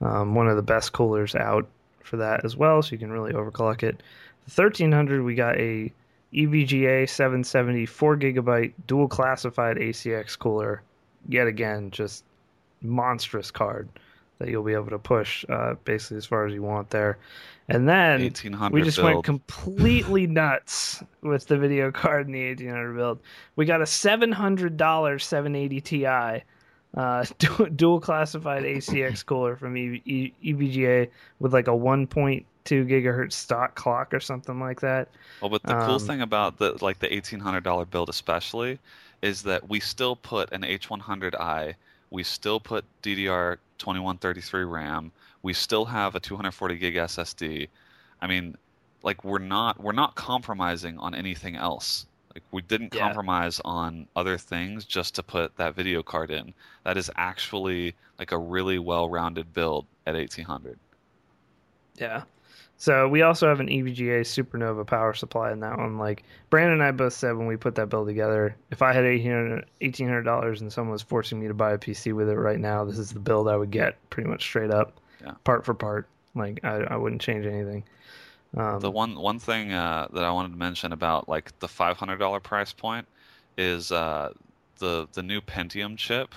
Um, one of the best coolers out for that as well. So you can really overclock it. The 1300 we got a EVGA 770 4 gigabyte dual classified ACX cooler. Yet again, just monstrous card that you'll be able to push uh, basically as far as you want there. And then we just build. went completely nuts with the video card in the 1800 build. We got a $700 780 Ti uh, du- dual classified ACX cooler from e- e- EVGA with like a 1.2 gigahertz stock clock or something like that. well, but the cool um, thing about the like the $1800 build especially is that we still put an H100i, we still put DDR 2133 RAM, we still have a 240 gig SSD. I mean, like we're not we're not compromising on anything else. Like we didn't Yeah. compromise on other things just to put that video card in. That is actually like a really well-rounded build at 1800. Yeah. So we also have an EVGA Supernova power supply in that one. Like Brandon and I both said when we put that build together, if I had $1,800 and someone was forcing me to buy a PC with it right now, this is the build I would get pretty much straight up, Yeah. part for part. Like I, I wouldn't change anything. Um, The one one thing uh, that I wanted to mention about like the five hundred dollar price point is uh, the the new Pentium chip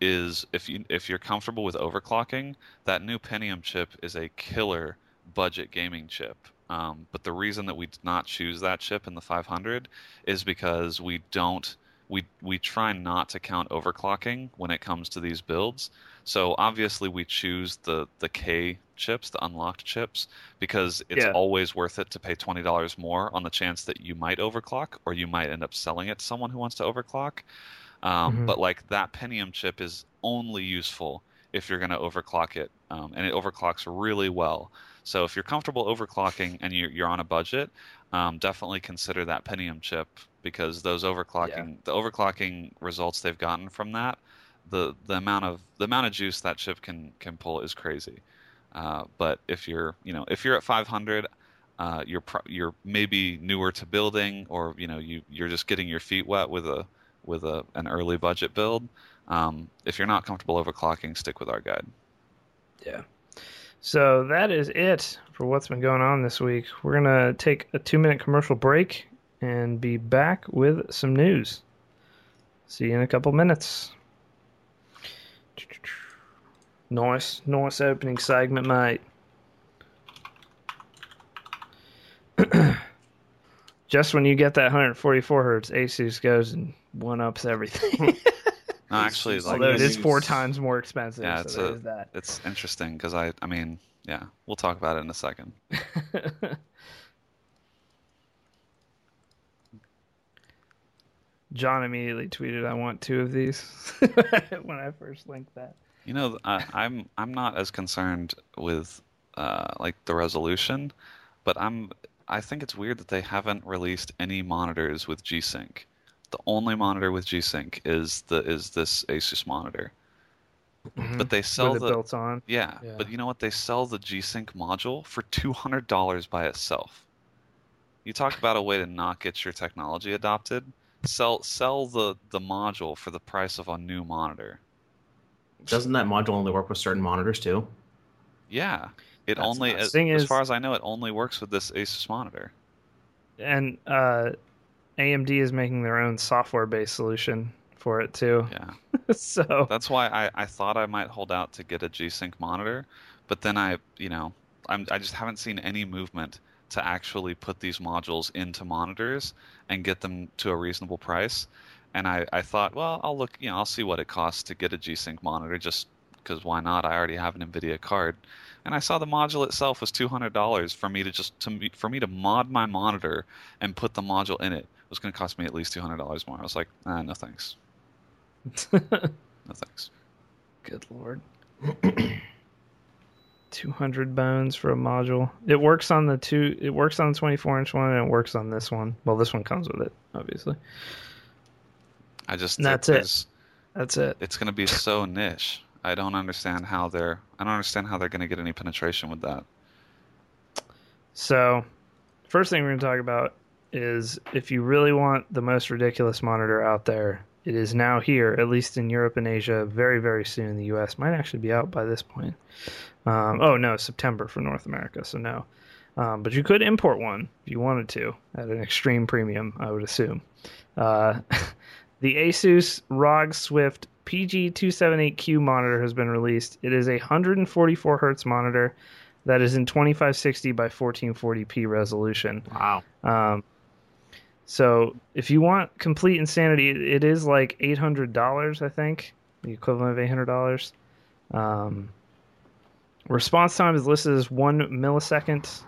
is if you if you're comfortable with overclocking, that new Pentium chip is a killer budget gaming chip. Um, but the reason that we did not choose that chip in the 500 is because we don't we we try not to count overclocking when it comes to these builds. So obviously we choose the the K chips, the unlocked chips, because it's Yeah. always worth it to pay twenty dollars more on the chance that you might overclock or you might end up selling it to someone who wants to overclock. Um, Mhm. But like that Pentium chip is only useful if you're going to overclock it, um, and it overclocks really well. So if you're comfortable overclocking and you're, you're on a budget, um, definitely consider that Pentium chip because those overclocking, the overclocking results they've gotten from that, the the amount of the amount of juice that chip can can pull is crazy. Uh, but if you're you know if you're at 500, uh, you're pro- you're maybe newer to building, or you know you you're just getting your feet wet with a with a an early budget build. Um, if you're not comfortable overclocking, stick with our guide. Yeah. So that is it for what's been going on this week. We're gonna take a two minute commercial break and be back with some news. See you in a couple minutes. Nice, nice opening segment, mate. Just when you get that 144 hertz, Asus goes and one ups everything. No, actually, like Although it is four times more expensive. Yeah, so it's there a- that. it's interesting because I I mean yeah we'll talk about it in a second. John immediately tweeted, "I want two of these." when I first linked that. You know, I, I'm I'm not as concerned with uh, like the resolution, but I'm I think it's weird that they haven't released any monitors with G-Sync. The only monitor with G-Sync is the is this Asus monitor. But they sell with it the built on. yeah, Yeah. but you know what? They sell the G-Sync module for two hundred dollars by itself. You talk about a way to not get your technology adopted. Sell sell the the module for the price of a new monitor. Doesn't that module only work with certain monitors too? Yeah, it That's only as, Thing as is- far as I know, it only works with this Asus monitor. And uh, AMD is making their own software-based solution for it too. Yeah, so that's why I, I thought I might hold out to get a G-Sync monitor, but then I you know I'm I just haven't seen any movement to actually put these modules into monitors and get them to a reasonable price. And I, I thought, well, I'll look, you know, I'll see what it costs to get a G-Sync monitor, just because why not? I already have an Nvidia card, and I saw the module itself was two hundred dollars for me to just to for me to mod my monitor and put the module in it. It was going to cost me at least two hundred dollars more. I was like, ah, no thanks, no thanks. good lord. 200 bones for a module. It works on the two. It works on the 24 inch one, and it works on this one. Well, this one comes with it, obviously. I just And that's it. there's- That's it. It's going to be so niche. I don't understand how they're. I don't understand how they're going to get any penetration with that. So, first thing we're going to talk about is if you really want the most ridiculous monitor out there, it is now here, at least in Europe and Asia, very, very soon. The US might actually be out by this point. Um, oh, no, September for North America, so no. Um, but you could import one if you wanted to at an extreme premium, I would assume. Uh, the Asus ROG Swift PG278Q monitor has been released. It is a 144 hertz monitor that is in 2560 by 1440p resolution. Wow. Um, so if you want complete insanity, it, is like $800, I think, the equivalent of $800. Um, response time is listed as one millisecond.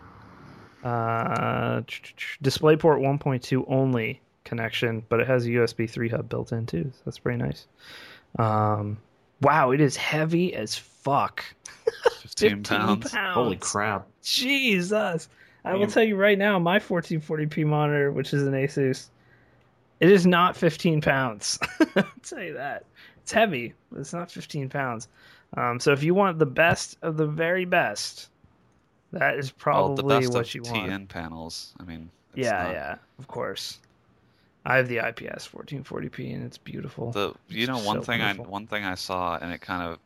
Uh, DisplayPort 1.2 only connection, but it has a USB 3 hub built in too. So that's pretty nice. Um, wow, it is heavy as fuck. 15 pounds. Holy crap. Jesus. I will tell you right now, my 1440p monitor, which is an Asus, it is not 15 pounds. I'll tell you that. It's heavy, but it's not 15 pounds. Um, so if you want the best of the very best, that is Well, probably the best what of you TN want. panels. I mean, it's Yeah, not- yeah, of course. I have the IPS 1440p, and it's beautiful. The you know one so thing beautiful. I one thing I saw and it kind of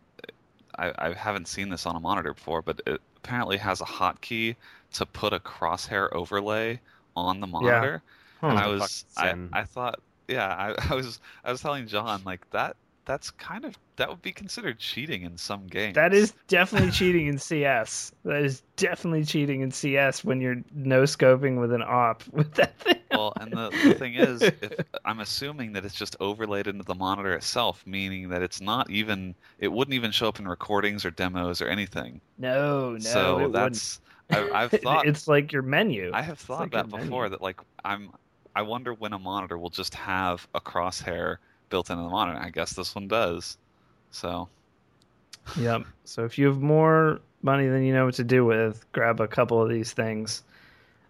I, I haven't seen this on a monitor before, but it apparently has a hotkey to put a crosshair overlay on the monitor. Huh. and I was I. I thought yeah I, I was I was telling John like that that's kind of that would be considered cheating in some games. That is definitely cheating in CS. That is definitely cheating in CS when you're no scoping with an AWP with that thing. well, and the, the thing is, if, I'm assuming that it's just overlaid into the monitor itself, meaning that it's not even it wouldn't even show up in recordings or demos or anything. No, no. so that's I, I've thought it's like your menu. I have thought like that your menu. before that like I'm I wonder when a monitor will just have a crosshair built into the monitor. I guess this one does. So Yep. So if you have more money than you know what to do with, grab a couple of these things.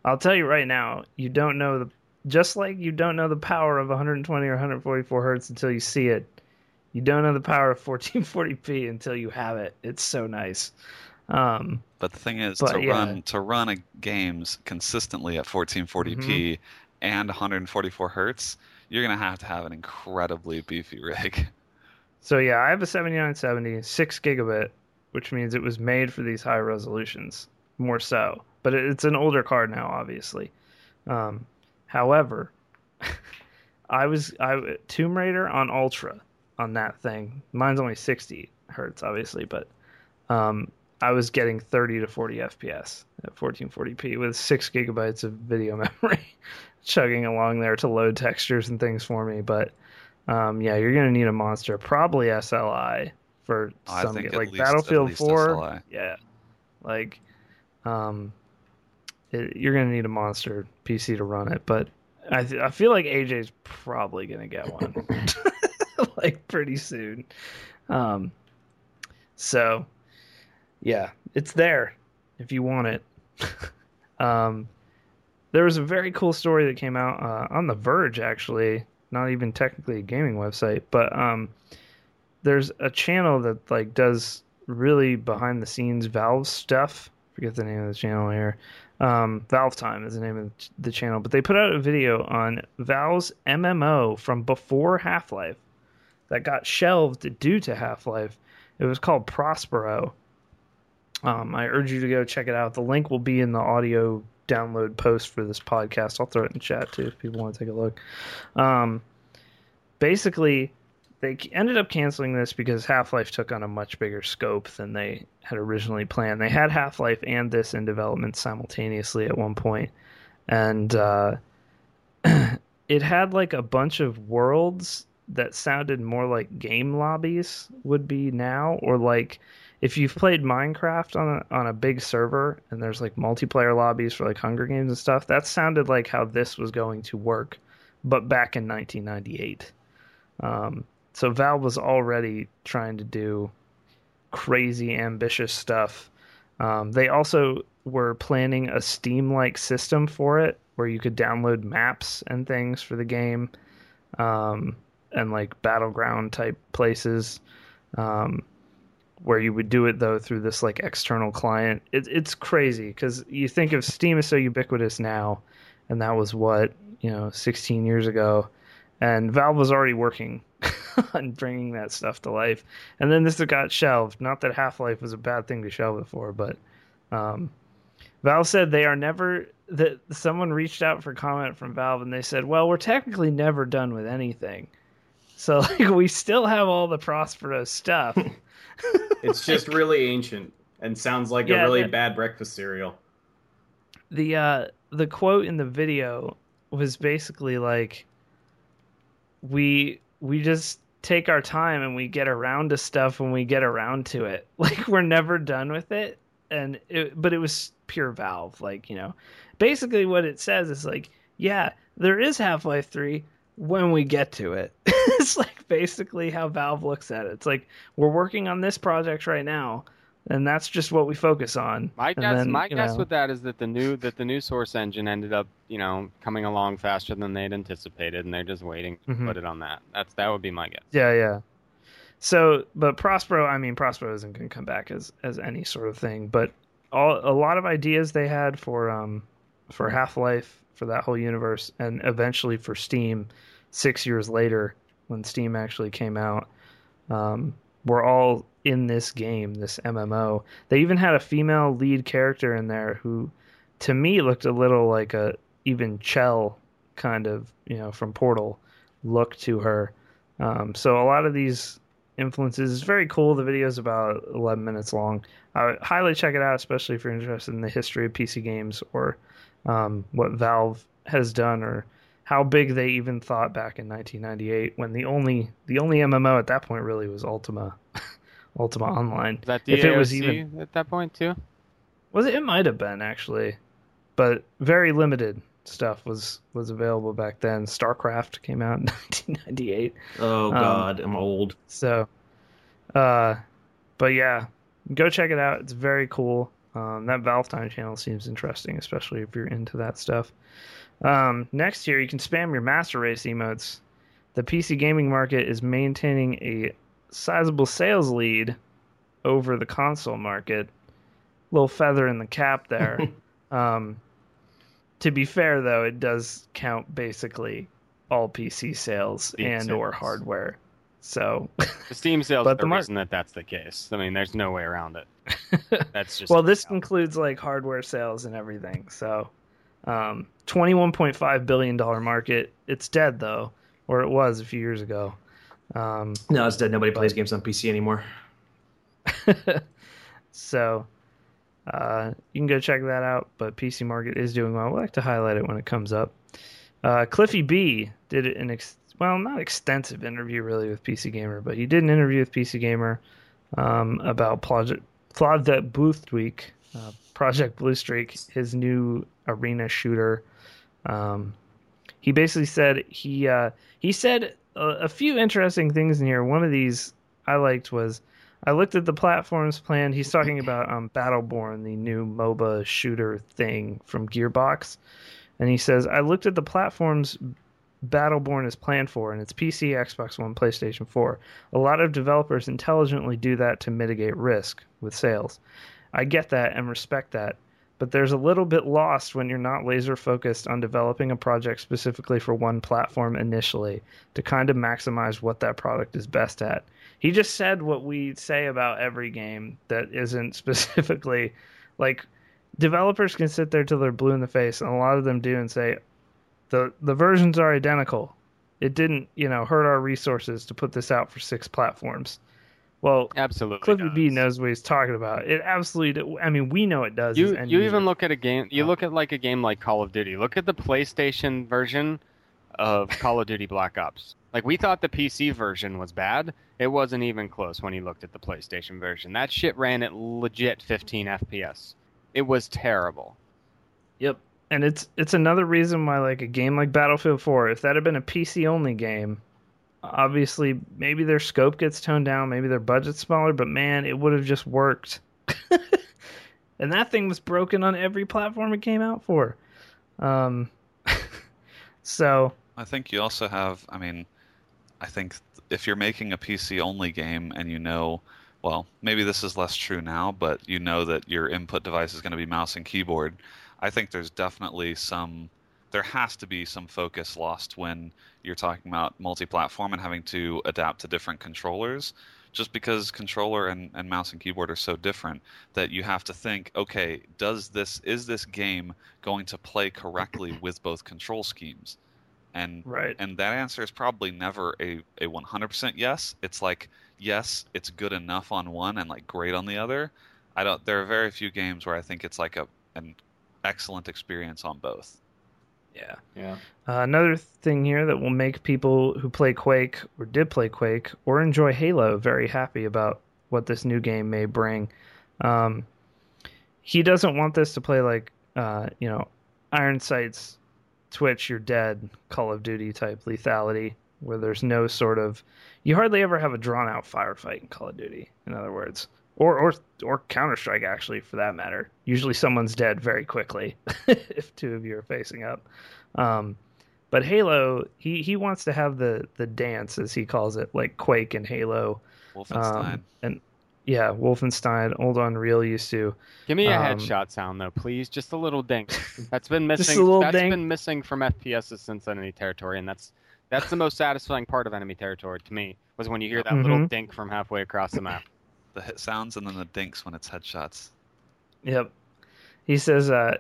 I'll tell you right now, you don't know the just like you don't know the power of 120 or 144 hertz until you see it. You don't know the power of 1440p until you have it. It's so nice. Um, But the thing is, to yeah. run to run a games consistently at 1440p Mm-hmm. and 144 hertz, you're gonna have to have an incredibly beefy rig. so yeah, I have a 7970, six gigabit, which means it was made for these high resolutions, more so. But it's an older card now, obviously. Um, however, I was I Tomb Raider on Ultra on that thing. Mine's only 60 hertz, obviously, but um, I was getting 30 to 40 FPS at 1440p with six gigabytes of video memory, chugging along there to load textures and things for me. But um, yeah, you're gonna need a monster, probably SLI for I some like least- at Battlefield 4. SLI. Yeah, like um, it, you're gonna need a monster PC to run it, but I th- I feel like AJ's probably gonna get one like pretty soon. Um, so yeah, it's there if you want it. um, there was a very cool story that came out uh, on The Verge, actually, not even technically a gaming website, but um, there's a channel that like does really behind the scenes Valve stuff. Forget the name of the channel here. Um, Valve Time is the name of the channel, but they put out a video on Valve's MMO from before Half Life that got shelved due to Half Life. It was called Prospero. Um, I urge you to go check it out. The link will be in the audio download post for this podcast. I'll throw it in chat too if people want to take a look. Um, basically, they ended up canceling this because Half Life took on a much bigger scope than they had originally planned. They had Half Life and this in development simultaneously at one point, and uh, it had like a bunch of worlds that sounded more like game lobbies would be now, or like if you've played Minecraft on a on a big server and there's like multiplayer lobbies for like Hunger Games and stuff, that sounded like how this was going to work, but back in 1998. Um, so Valve was already trying to do crazy ambitious stuff. Um, they also were planning a Steam-like system for it, where you could download maps and things for the game, um, and like battleground type places. Um, where you would do it though through this like external client. It, it's crazy because you think of Steam is so ubiquitous now, and that was what you know 16 years ago, and Valve was already working on bringing that stuff to life, and then this got shelved. Not that Half Life was a bad thing to shelve it for, but um, Valve said they are never that someone reached out for comment from Valve and they said, "Well, we're technically never done with anything." So like we still have all the Prospero stuff. It's just really ancient and sounds like Yeah, a really that- bad breakfast cereal. the uh the quote in the video was basically like we we just take our time and we get around to stuff when we get around to it. Like we're never done with it. And it, but it was pure valve like you know. Basically what it says is like yeah there is half-life 3 when we get to it it's like basically how valve looks at it it's like we're working on this project right now and that's just what we focus on My guess, then, my guess know- with that is that the new that the new source engine ended up, you know, coming along faster than they'd anticipated, and they're just waiting to Mhm. put it on that. That's that would be my guess. Yeah, yeah. So, but Prospero, I mean, Prospero isn't going to come back as as any sort of thing. But all a lot of ideas they had for um for Half Life for that whole universe, and eventually for Steam, six years later when Steam actually came out, um, were all in this game, this MMO. They even had a female lead character in there who, to me, looked a little like a even Chell kind of, you know, from Portal look to her. Um, so a lot of these influences. It's very cool. The video is about 11 minutes long. I would highly check it out, especially if you're interested in the history of PC games or um, what Valve has done or how big they even thought back in 1998 when the only the only MMO at that point really was Ultima Ultima Online. Was that If it was even- at that point too? Was it? It might have been actually, but very limited stuff was was available back then. StarCraft came out in 1998. Oh Um, God, I'm old. So, uh, but yeah, go check it out. It's very cool. Um, that Valve Time channel seems interesting, especially if you're into that stuff. Um, next year, you can spam your Master Race emotes. The PC gaming market is maintaining a sizable sales lead over the console market. Little feather in the cap there. um, to be fair, though, it does count basically all PC sales and or hardware. So The Steam sales But are the the mar- reason that that's the case. I mean, there's no way around it. That's just well, this yeah. includes like hardware sales and everything. So, um, twenty-one point five billion dollar market. It's dead though, or it was a few years ago. Um, No, it's dead. Nobody plays games on PC anymore. so, uh, you can go check that out. But PC market is doing well. We like to highlight it when it comes up. Uh, Cliffy B did an ex- well, not extensive interview really with PC Gamer, but he did an interview with PC Gamer um, about Project Project Blue Streak, uh, Project Blue Streak, his new arena shooter. Um, he basically said he uh, he said a, a few interesting things in here. One of these I liked was I looked at the platforms planned. He's talking about um, Battleborn, the new MOBA shooter thing from Gearbox, and he says I looked at the platforms Battleborn is planned for, and it's PC, Xbox One, PlayStation 4. A lot of developers intelligently do that to mitigate risk with sales. I get that and respect that, but there's a little bit lost when you're not laser focused on developing a project specifically for one platform initially to kind of maximize what that product is best at. He just said what we say about every game that isn't specifically like developers can sit there till they're blue in the face, and a lot of them do and say, the the versions are identical. It didn't, you know, hurt our resources to put this out for six platforms. Well, absolutely. Cliffy B knows what he's talking about. It absolutely. do- I mean, we know it does. as You you users. even look at a game. You Oh. look at like a game like Call of Duty. Look at the PlayStation version of Call of Duty Black Ops. Like we thought the PC version was bad. It wasn't even close when you looked at the PlayStation version. That shit ran at legit 15 FPS. It was terrible. Yep. And it's it's another reason why like a game like Battlefield 4, if that had been a PC only game, obviously maybe their scope gets toned down, maybe their budget's smaller, but man, it would have just worked. and that thing was broken on every platform it came out for. Um so I think you also have. I mean, I think if you're making a PC only game and you know, well, maybe this is less true now, but you know that your input device is going to be mouse and keyboard. I think there's definitely some. There has to be some focus lost when you're talking about multi-platform and having to adapt to different controllers. Just because controller and, and mouse and keyboard are so different that you have to think, okay, does this is this game going to play correctly with both control schemes? And right. and that answer is probably never a, a 100% yes it's like yes it's good enough on one and like great on the other i don't there are very few games where i think it's like a an excellent experience on both Yeah. Yeah. Uh, another thing here that will make people who play Quake or did play Quake or enjoy Halo very happy about what this new game may bring. Um, he doesn't want this to play like, uh, you know, Iron Sights, Twitch, you're dead, Call of Duty type lethality, where there's no sort of. You hardly ever have a drawn out firefight in Call of Duty, in other words. Or, or or Counter Strike actually, for that matter. Usually, someone's dead very quickly if two of you are facing up. Um, but Halo, he, he wants to have the the dance as he calls it, like Quake and Halo. wolfenstein Um, and yeah, Wolfenstein, old Unreal used to. Give me a Um, headshot sound though, please. Just a little dink. That's been missing. Just a little That's dink. been missing from FPSs since Enemy Territory, and that's that's the most satisfying part of Enemy Territory to me was when you hear that little Mhm. dink from halfway across the map. The hit sounds and then the dinks when it's headshots Yep. He says uh,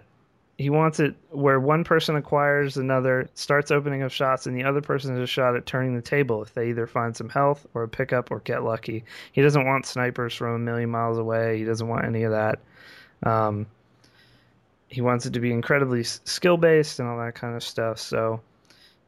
he wants it where one person acquires another, starts opening up shots, and the other person has a shot at turning the table if they either find some health or a pickup or get lucky. He doesn't want snipers from a million miles away. He doesn't want any of that. Um, he wants it to be incredibly skill based and all that kind of stuff. So,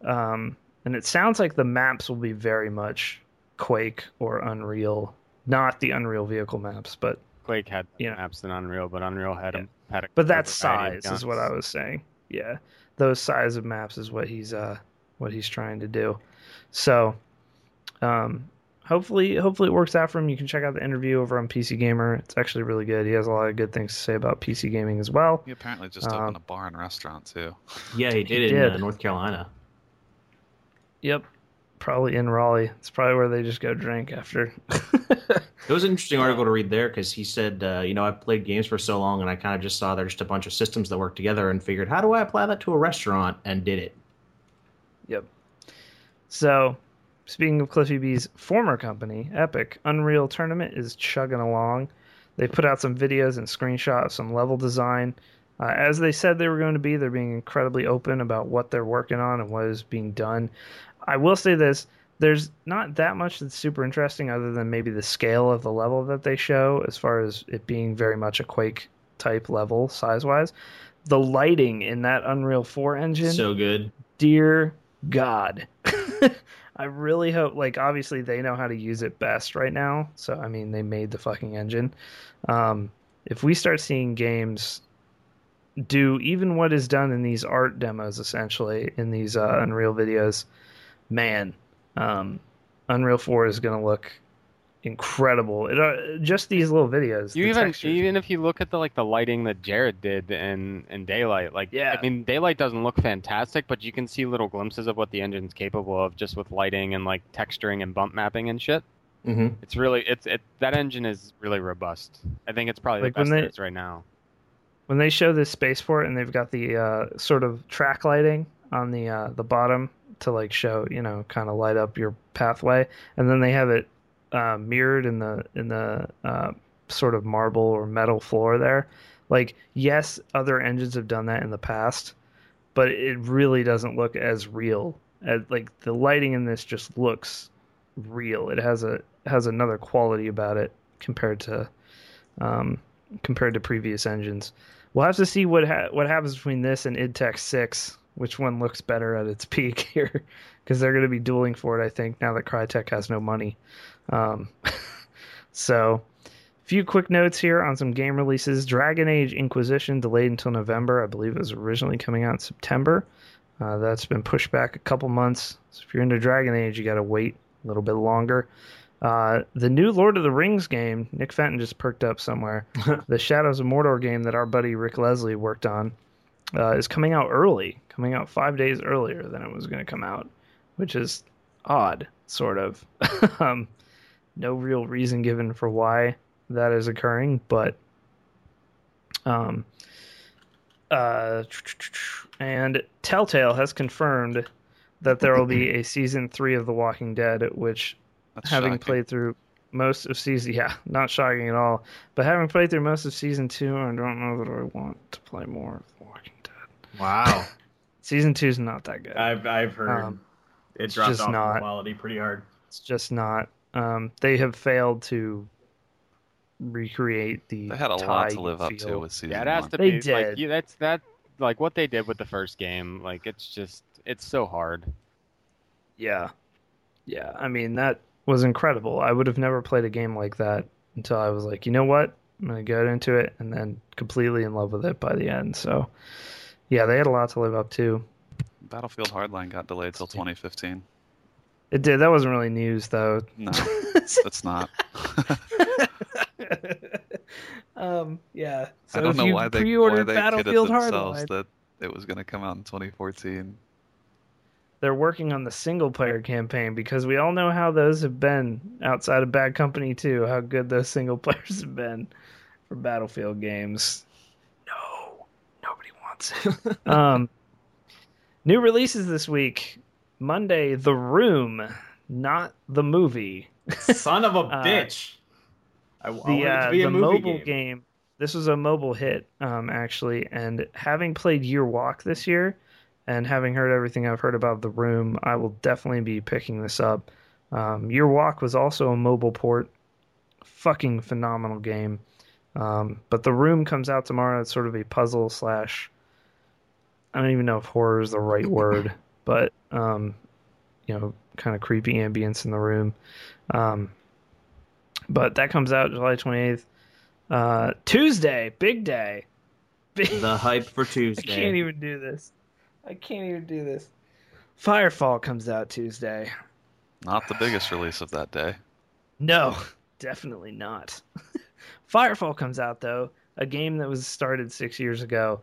um, and it sounds like the maps will be very much Quake or Unreal, not the Unreal vehicle maps, but Quake had Yeah. maps than Unreal, but Unreal had Yeah. had a but that a variety of size is what I was saying. Yeah, those size of maps is what he's uh what he's trying to do. So, um, hopefully, hopefully it works out for him. You can check out the interview over on PC Gamer. It's actually really good. He has a lot of good things to say about PC gaming as well. He apparently just Um, opened a bar and restaurant too. Yeah, he did He it in uh, North Carolina. Yep, probably in Raleigh. It's probably where they just go drink after. It was an interesting article to read there because he said, uh, you know, I've played games for so long and I kind of just saw there's just a bunch of systems that work together and figured, how do I apply that to a restaurant? And did it. Yep. So, speaking of Cliffy B's former company, Epic, Unreal Tournament is chugging along. They put out some videos and screenshots, some level design. Uh, as they said they were going to be, they're being incredibly open about what they're working on and what is being done. I will say this there's not that much that's super interesting other than maybe the scale of the level that they show, as far as it being very much a Quake type level size wise. The lighting in that Unreal 4 engine So good. dear God. I really hope, like, obviously they know how to use it best right now. So, I mean, they made the fucking engine. Um, if we start seeing games do even what is done in these art demos, essentially, in these uh, Unreal videos, man, um, Unreal 4 is going to look incredible. It, uh, just these little videos. You the even textures. even if you look at the like the lighting that Jared did in in Daylight, like Yeah. I mean Daylight doesn't look fantastic, but you can see little glimpses of what the engine's capable of just with lighting and like texturing and bump mapping and shit. hmm It's really it's it that engine is really robust. I think it's probably Like, the when best they- there is right now. when they show this spaceport and they've got the uh, sort of track lighting on the uh, the bottom to like show you know kind of light up your pathway, and then they have it uh, mirrored in the in the uh, sort of marble or metal floor there. Like yes, other engines have done that in the past, but it really doesn't look as real. As, like the lighting in this just looks real. It has a has another quality about it compared to um, compared to previous engines. We'll have to see what ha- what happens between this and IdTech six. Which one looks better at its peak here? Because they're going to be dueling for it, I think, now that Crytek has no money. Um, so, a few quick notes here on some game releases. Dragon Age Inquisition delayed until November. I believe it was originally coming out in September. Uh, that's been pushed back a couple months. So if you're into Dragon Age, you got to wait a little bit longer. Uh, the new Lord of the Rings game, Nick Fenton just perked up somewhere. the Shadows of Mordor game that our buddy Rick Leslie worked on uh, is coming out early, coming out five days earlier than it was going to come out, which is odd, sort of. um, no real reason given for why that is occurring, but um, uh, and Telltale has confirmed that there will be a season three of The Walking Dead, which That's having shocking. played through most of season yeah not shocking at all but having played through most of season two i don't know that i want to play more of the walking dead Wow. season two's not that good I've I've heard Um, it it's dropped just off in not- quality pretty hard. it's just not um they have failed to recreate the They had a lot to live up to with season Yeah, it has one. to They be did. like you, that's that like what they did with the first game. Like it's just it's so hard. yeah yeah i mean that was incredible i would have never played a game like that until i was like you know what i'm gonna get into it and then completely in love with it by the end so yeah they had a lot to live up to Battlefield Hardline got delayed till 2015. It did. That wasn't really news, though. No, it's not. um, yeah. So I don't know why they, why pre-ordered they Battlefield themselves Hardline, that it was going to come out in 2014. they're working on the single-player campaign because we all know how those have been outside of Bad Company too. How good those single players have been for Battlefield games. No, nobody wants it. um, new releases this week. Monday, The Room, not the movie. Son of a Uh, bitch! I, I want the it uh, to be a the movie mobile game. game. this was a mobile hit, um, actually. And having played Year Walk this year, and having heard everything I've heard about the room, I will definitely be picking this up. Um, Year Walk was also a mobile port. Fucking phenomenal game. Um, but the room comes out tomorrow. It's sort of a puzzle slash. I don't even know if horror is the right word, but um, you know, kind of creepy ambience in the room. Um, but that comes out July twenty eighth. Uh, Tuesday, big day. Big, The hype for Tuesday. I can't even do this. I can't even do this. Firefall comes out Tuesday. Not the biggest release of that day. No, definitely not. Firefall comes out though, a game that was started six years ago,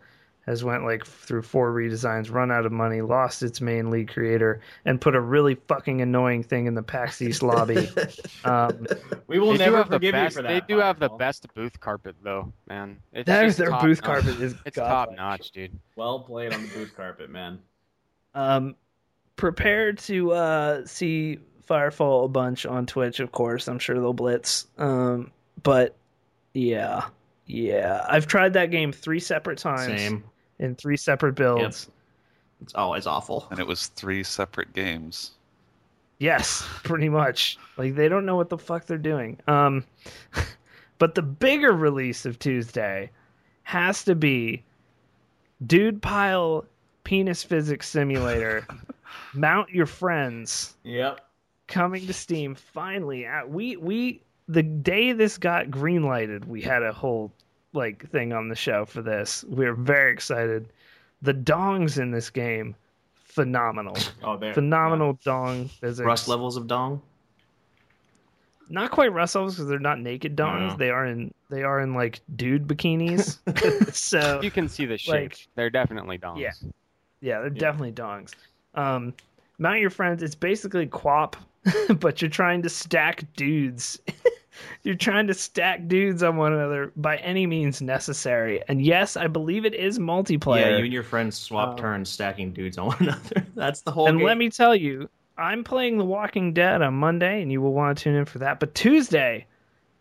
has went like through four redesigns, run out of money, lost its main lead creator, and put a really fucking annoying thing in the PAX East lobby. Um, We will they do never have the forgive best. you for that. They do have the best booth carpet though, man. It's that just is their booth notch. carpet is It's godlike. top notch, dude. Well played on the booth carpet, man. Um, prepare to uh, see Firefall a bunch on Twitch, of course. I'm sure they'll blitz. Um, but yeah, yeah, I've tried that game three separate times Same. In three separate builds. It's always awful. And it was three separate games. Yes, pretty much. Like they don't know what the fuck they're doing. Um, but the bigger release of Tuesday has to be Dude Pile Penis Physics Simulator. Mount your friends. Yep. coming to Steam finally. At, we we the day this got greenlighted, we had a whole like thing on the show for this. We're very excited. The dongs in this game, phenomenal, Oh, there. phenomenal dong physics. Rust levels of Dong. Not quite rust levels because they're not naked dongs. No. They are in they are in like dude bikinis. so You can see the shape. Like- They're definitely dongs. Yeah. Yeah, they're definitely dongs. Um, Mount Your Friends, it's basically QWOP, but you're trying to stack dudes. you're trying to stack dudes on one another by any means necessary. And yes, I believe it is multiplayer. Yeah, you and your friends swap Um, turns stacking dudes on one another. That's the whole and game. let me tell you, I'm playing The Walking Dead on Monday, and you will want to tune in for that. But Tuesday,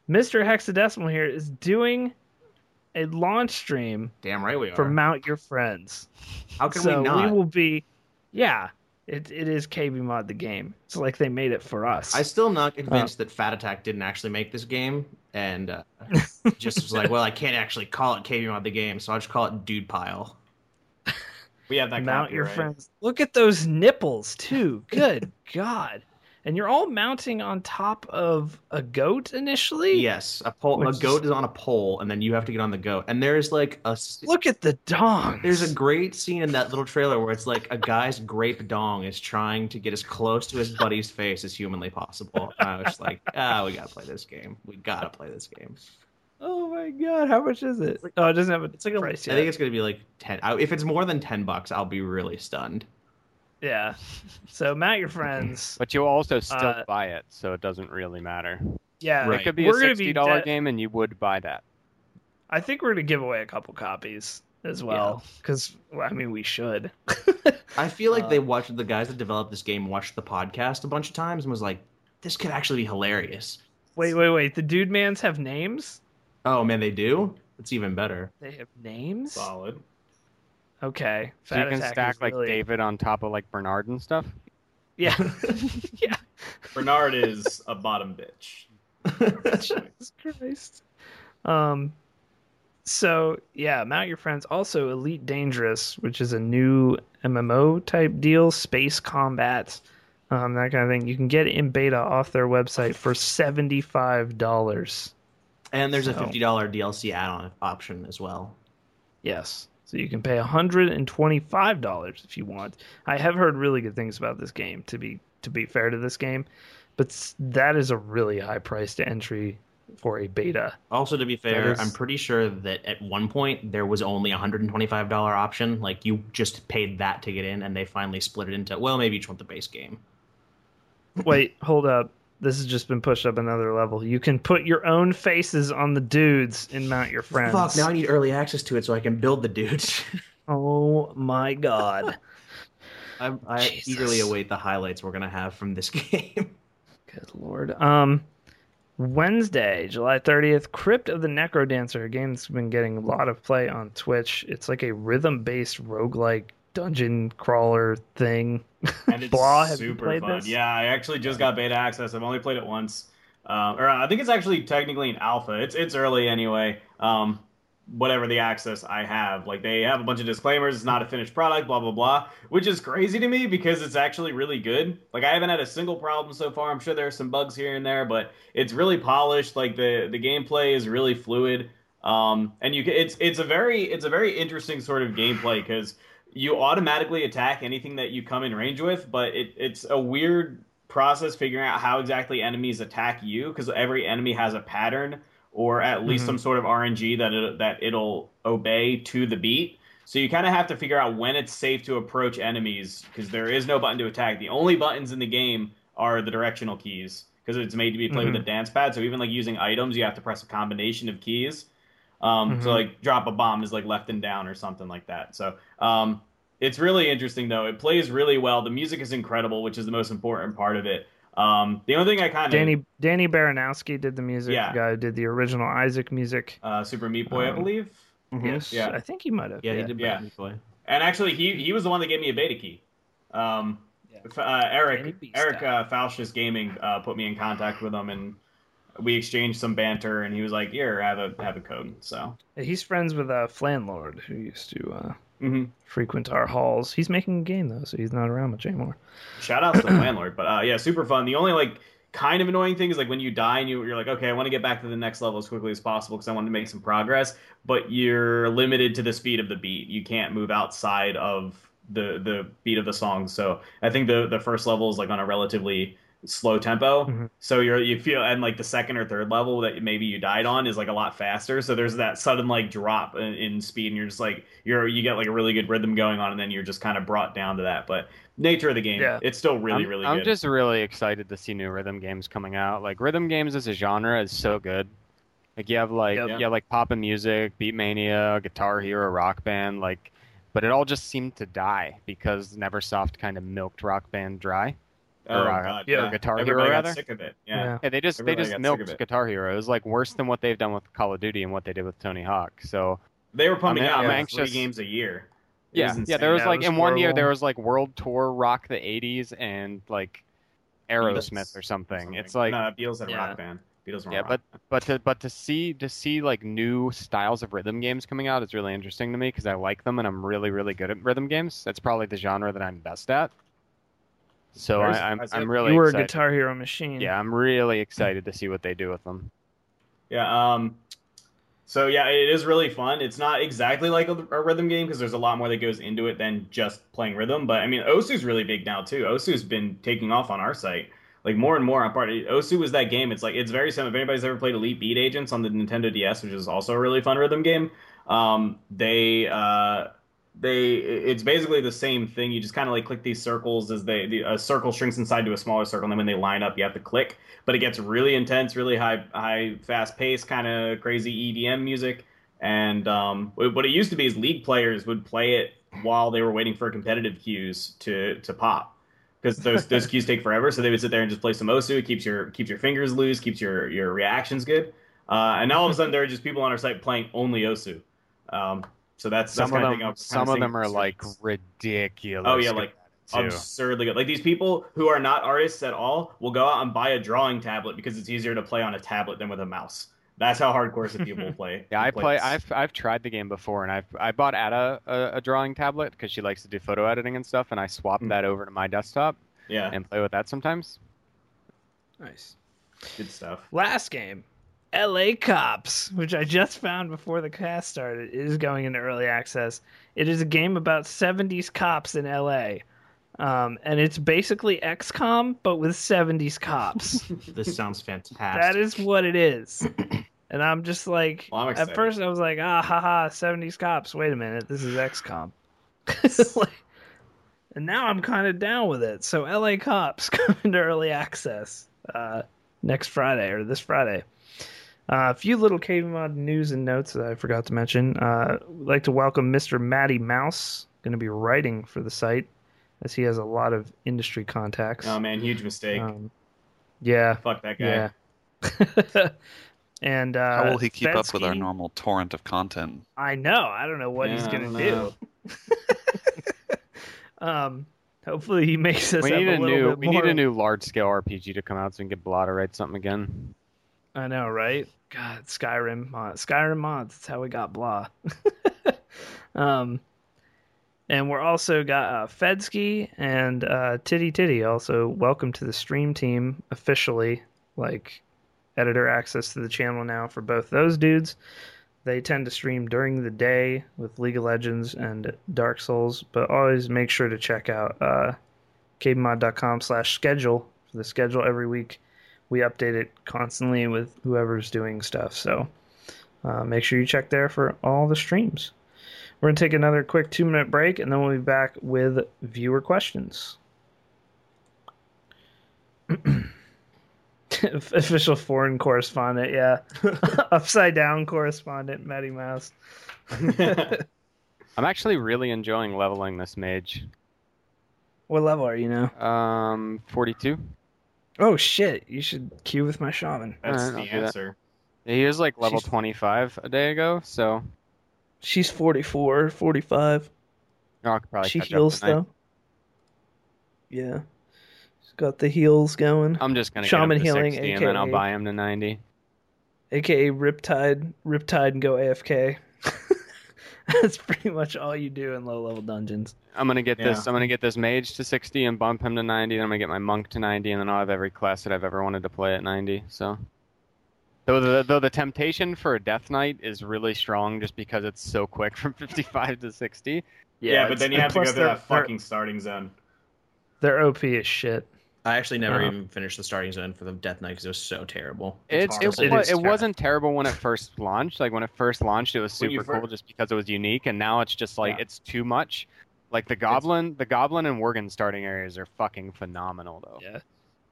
Mr. Hexadecimal here is doing a launch stream Damn right we are. for Mount Your Friends. How can so we not? We will be, yeah. It it is KB Mod the game. It's like they made it for us. I'm still am not convinced that Fat Attack didn't actually make this game, and uh, just was like, well, I can't actually call it KB Mod the game, so I'll just call it Dude Pile. We have that Mount your copyright. friends. Look at those nipples too. Good God! And you're all mounting on top of a goat initially. Yes, a pole. Which a goat is on a pole, and then you have to get on the goat. And there's like a Look at the dong. there's a great scene in that little trailer where it's like a guy's grape dong is trying to get as close to his buddy's face as humanly possible. And I was like, ah, we gotta play this game. We gotta play this game. Oh my God! How much is it? Oh, it doesn't have a. It's like a, price I think it's gonna be like ten. I- If it's more than ten bucks, I'll be really stunned. Yeah. So Mount your friends. But you'll also still Uh, buy it, so it doesn't really matter. Yeah. Right. It could be We're a sixty dollar de- game, and you would buy that. I think we're gonna give away a couple copies as well because I mean we should. I feel like Uh, they watched the guys that developed this game watched the podcast a bunch of times and was like, this could actually be hilarious. wait, wait, wait. The dude mans have names. Oh man, they do. It's even better. They have names. Solid. Okay. So you can stack like really- David on top of like Bernard and stuff. Yeah. yeah. Bernard is a bottom bitch. Jesus Christ. Um. So yeah, mount your friends. Also, Elite Dangerous, which is a new MMO type deal, space combat, um, that kind of thing. You can get it in beta off their website for seventy five dollars. And there's a fifty dollar DLC add-on option as well. Yes. So you can pay $125 if you want. I have heard really good things about this game to be to be fair to this game, but that is a really high price to entry for a beta. Also, to be fair, is- I'm pretty sure that at one point there was only a hundred and twenty-five dollar option. Like you just paid that to get in, and they finally split it into well, maybe each want the base game. Wait, hold up. This has just been pushed up another level. You can put your own faces on the dudes and mount your friends. Fuck! Now I need early access to it so I can build the dudes. Oh my god. I, I eagerly await the highlights we're gonna have from this game. Good lord. Um Wednesday, July 30th, Crypt of the Necrodancer. A game that's been getting a lot of play on Twitch. It's like a rhythm based roguelike dungeon crawler thing. And it's Blah, super fun. this? Yeah, I actually just got beta access. I've only played it once. Um, or I think it's actually technically an alpha. It's it's early anyway. Um, whatever the access I have, like they have a bunch of disclaimers. It's not a finished product. Blah blah blah, which is crazy to me because it's actually really good. Like I haven't had a single problem so far. I'm sure there are some bugs here and there, but it's really polished. Like the the gameplay is really fluid. Um, and you can, it's it's a very it's a very interesting sort of gameplay because you automatically attack anything that you come in range with, but it, it's a weird process figuring out how exactly enemies attack you because every enemy has a pattern or at least Mhm. some sort of RNG that it, that it'll obey to the beat. So you kind of have to figure out when it's safe to approach enemies because there is no button to attack. The only buttons in the game are the directional keys because it's made to be played with a dance pad. So even like using items, you have to press a combination of keys. Um, So Mhm. like drop a bomb is like left and down or something like that. So um, it's really interesting though. It plays really well. The music is incredible, which is the most important part of it. Um, the only thing I kind of Danny Danny Baranowski did the music. Yeah. The guy who did the original Isaac music. uh, Super Meat Boy, I Um, believe. Yes, Yeah. I think he might have. Yeah, he did. Yeah. Batman Boy. And actually, he he was the one that gave me a beta key. Um, Yeah. uh, Eric Eric style. uh, Faustus Gaming uh, put me in contact with him, and we exchanged some banter. And he was like, "Here, have a have a code." So, He's friends with uh, Flanlord, who used to uh, hmm frequent our halls. He's making a game though, so he's not around much anymore. shout out to the Flanlord. But uh, yeah, super fun. The only like kind of annoying thing is like when you die and you, you're like, okay, I want to get back to the next level as quickly as possible because I want to make some progress. But you're limited to the speed of the beat. You can't move outside of the the beat of the song. So I think the the first level is like on a relatively slow tempo. Mhm. So you're you feel and like the second or third level that maybe you died on is like a lot faster. So there's that sudden like drop in, in speed, and you're just like you're you get like a really good rhythm going on, and then you're just kind of brought down to that. But nature of the game, Yeah. it's still really I'm, really I'm good. just really excited to see new rhythm games coming out. Like rhythm games as a genre is so good. Like you have like Yep. you have like pop'n music, Beat Mania, Guitar Hero, Rock Band, like but it all just seemed to die because Neversoft kind of milked Rock Band dry. Oh or, uh, god, yeah, yeah. Guitar Hero, Everybody got rather. sick of it. Yeah. Yeah, they just they just got sick of milked. Guitar Hero. It was like worse than what they've done with Call of Duty and what they did with Tony Hawk. So They were pumping I'm- out I'm like anxious- three games a year. It yeah, yeah. There was Yeah, like was in one year there was like World Tour Rock the '80s and like Aerosmith Beatles or something. It's like no, Beatles had a Yeah. rock band. Beatles were Yeah, rock but but to but to see to see like new styles of rhythm games coming out is really interesting to me because I like them and I'm really really good at rhythm games. That's probably the genre that I'm best at. So Where's- I, I'm where's I'm really you were a. Guitar Hero machine. Yeah, I'm really excited to see what they do with them. Yeah. Um. So yeah, it is really fun. It's not exactly like a, a rhythm game because there's a lot more that goes into it than just playing rhythm. But I mean, Osu's really big now too. Osu's been taking off on our site. Like more and more on part. Osu was that game. It's like it's very similar. If anybody's ever played Elite Beat Agents on the Nintendo DS, which is also a really fun rhythm game, um, they uh, they it's basically the same thing. You just kind of like click these circles as they the, a circle shrinks inside to a smaller circle, and then when they line up, you have to click. But it gets really intense, really high, high, fast pace, kind of crazy EDM music. And um, what it used to be is league players would play it while they were waiting for competitive queues to to pop because those those queues take forever. So they would sit there and just play some Osu. It keeps your keeps your fingers loose, keeps your your reactions good. Uh, and now all of a sudden there are just people on our site playing only Osu. Um, so that's, that's Some of kind them of thing. Some kinda them are research. like ridiculous. Oh, yeah, like, too. absurdly good. Like these people who are not artists at all will go out and buy a drawing tablet because it's easier to play on a tablet than with a mouse. That's how hardcore some people play. Yeah, I play. this. I've I've tried the game before, and I've I bought Ada a, a drawing tablet because she likes to do photo editing and stuff, and I swapped Mm. that over to my desktop yeah, and play with that sometimes. Nice. good stuff. Last game, L.A. Cops, which I just found before the cast started, is going into early access. It is a game about 70s cops in L.A. Um, and it's basically XCOM, but with 70s cops. This sounds fantastic. that is what it is. And I'm just like, Well, I'm at first I was like, ah, haha, 70s cops. Wait a minute, this is XCOM. Like- and now I'm kind of down with it. So LA Cops coming to early access uh, next Friday or this Friday. Uh, a few little KB Mod news and notes that I forgot to mention. Uh, would like to welcome Mr. Matty Mouse, going to be writing for the site, as he has a lot of industry contacts. Oh man, huge mistake. Um, yeah, Fuck that guy. yeah. and uh, How will he keep up with our normal torrent of content? I know. I don't know what Yeah, he's gonna don't do. know. um, hopefully he makes us We up need a a new bit we more. need a new large scale RPG to come out so we can get Blah to write something again. I know, right? God, Skyrim Skyrim mods. That's how we got blah. um, and we're also got uh, Fedsky and uh, Titty Titty. Also, welcome to the stream team officially. Like editor access to the channel now for both those dudes. They tend to stream during the day with League of Legends and Dark Souls, but always make sure to check out uh, kbmod.com slash schedule for the schedule every week we update it constantly with whoever's doing stuff. So uh, make sure you check there for all the streams. We're going to take another quick two minute break and then we'll be back with viewer questions. Official foreign correspondent, yeah. Upside down correspondent, Matty Mouse. I'm actually really enjoying leveling this mage. What level are you now? Um, 42. Oh shit, you should queue with my shaman. That's Alright, the I'll that. answer. He was like level She's- 25 a day ago, so She's 44, 45. oh, I could probably she heals though. Yeah, she's got the heals going. I'm just gonna Shaman get him to healing, 60 and then I'll buy him to 90. AKA Riptide, Riptide, and go AFK. That's pretty much all you do in low level dungeons. I'm gonna get this. I'm gonna get this mage to 60 and bump him to 90. Then I'm gonna get my monk to 90, and then I'll have every class that I've ever wanted to play at 90. So, though the though the temptation for a death knight is really strong, just because it's so quick from 55 to 60. Yeah, but then you have to go plus through that fucking starting zone. They're, they're OP as shit. I actually never Uh-huh. even finished the starting zone for the Death Knight because it was so terrible. It's hard. it, It wa- is it wasn't terrible when it first launched. Like when it first launched, it was super fir- cool just because it was unique, and now it's just like Yeah. it's too much. Like the goblin, the goblin and worgen starting areas are fucking phenomenal though. Yeah,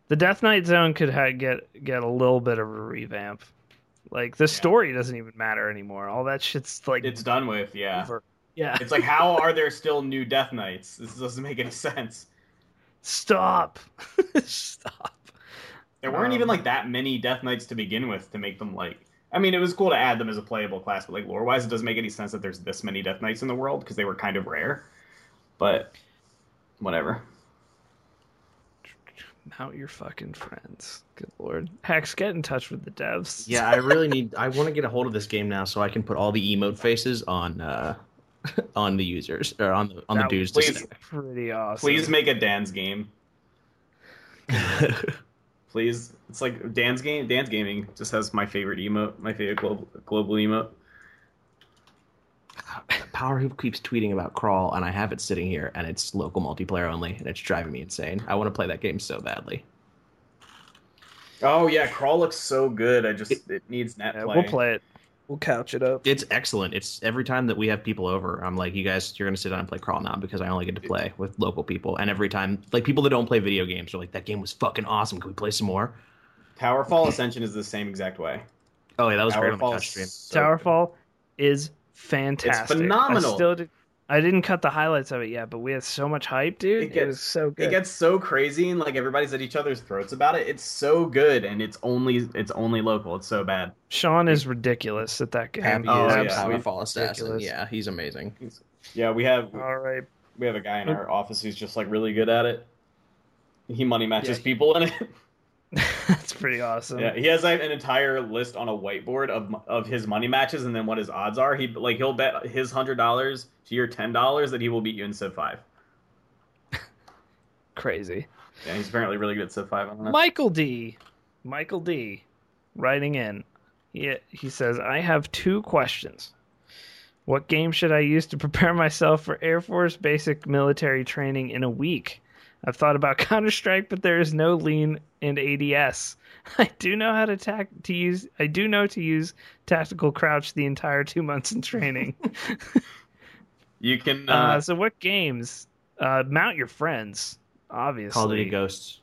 the Death Knight zone could ha- get get a little bit of a revamp. Like the story doesn't even matter anymore. All that shit's like It's done with, yeah. over. Yeah, It's like, how are there still new Death Knights? This doesn't make any sense. Stop, stop. There weren't Um, even like that many Death Knights to begin with to make them like. I mean, it was cool to add them as a playable class, but like lore wise, it doesn't make any sense that there's this many Death Knights in the world because they were kind of rare. But whatever. Mount your fucking friends. Good lord. Hex, get in touch with the devs. Yeah, I really need. I want to get a hold of this game now so I can put all the emote faces on uh, on the users or on the on That the dudes. would To please- pretty awesome. Please make a DansGame. Please, it's like DansGame. Dan's gaming just has my favorite emote, my favorite global global emote. Powerhoof keeps tweeting about Crawl, and I have it sitting here, and it's local multiplayer only, and it's driving me insane. I want to play that game so badly. Oh yeah, Crawl looks so good. I just it, needs net Yeah, play. we'll play it. We'll couch it up. It's excellent. It's every time that we have people over, I'm like, you guys, you're gonna sit down and play Crawl now because I only get to play with local people. And every time, like people that don't play video games are like, that game was fucking awesome. Can we play some more? Towerfall Ascension is the same exact way. Oh yeah, that was great on the Towerfall touch stream. is so Towerfall is fantastic. It's phenomenal. I still did, I didn't cut the highlights of it yet, but we had so much hype, dude. It It, gets- was so good. It gets so crazy and like everybody's at each other's throats about it. It's so good and it's only it's only local. It's so bad. Sean is ridiculous at that game. Happy He Oh, is yeah. absolutely Towerfall assassin. Yeah, he's amazing. Yeah, we have All right. we have a guy in our office who's just like really good at it. He money matches Yeah. people in it. That's pretty awesome. yeah, he has like, an entire list on a whiteboard of of his money matches and then what his odds are. He like he'll bet his hundred dollars to your ten dollars that he will beat you in Civ five. Crazy. Yeah, he's apparently really good at Civ five. I don't know. Michael D. Michael D. Writing in. He, he says, I have two questions. What game should I use to prepare myself for Air Force basic military training in a week? I've thought about Counter Strike, but there is no lean and ADS. I do know how to tac- to use. I do know to use tactical crouch the entire two months in training. You can uh, uh, so, what games? Uh, mount your friends. Obviously, Call of Duty Ghosts.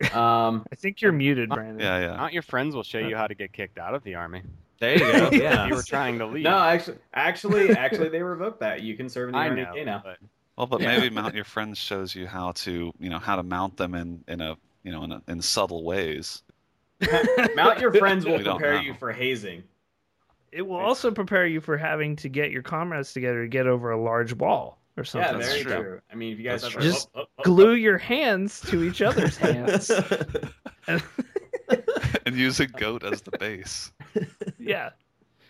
um I think you're muted, Brandon. Yeah, yeah. Not your friends will show you how to get kicked out of the army. There you go. Yeah. you were trying to leave. no actually actually actually they revoked that. You can serve in the I Army know. now. but Well, but maybe mount your friends shows you how to, you know, how to mount them in in a, you know, in a, in subtle ways. Mount your friends will prepare you for hazing. It will also prepare you for having to get your comrades together to get over a large wall or something. Yeah, That's very true. true. I mean, if you guys That's have true. Just oh, oh, oh, Glue your hands to each other's hands. and use a goat as the base. yeah.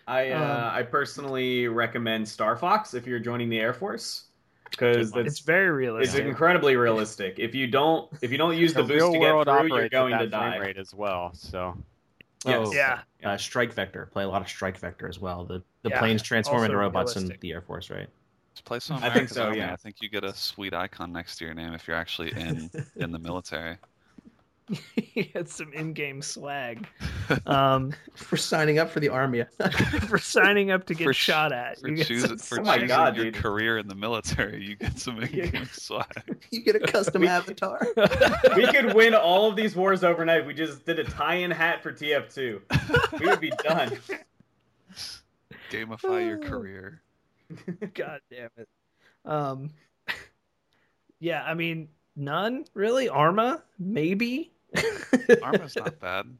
I uh, Um, I personally recommend Star Fox if you're joining the Air Force because It's it's very it's realistic. incredibly realistic. If you don't if you don't use the The boost real to get world through, you're operates going at to that frame die. rate as well. So Yes. Oh, Yeah. Uh, strike Vector. Play a lot of Strike Vector as well. The the Yeah, planes transform into also robots in the Air Force, right? Just play some I think so, Army. yeah. I think you get a sweet icon next to your name if you're actually in in the military. he had some in-game swag um, For signing up for the army. for signing up to get For shot at. For, You get choosing, some for Oh my choosing God, your dude. career in the military, you get some in-game swag. you get a custom avatar. we could win all of these wars overnight. We just did a tie-in hat for TF2. We would be done. Gamify your career. God damn it. Um, yeah, I mean, none really. Arma, maybe. Arma's not bad.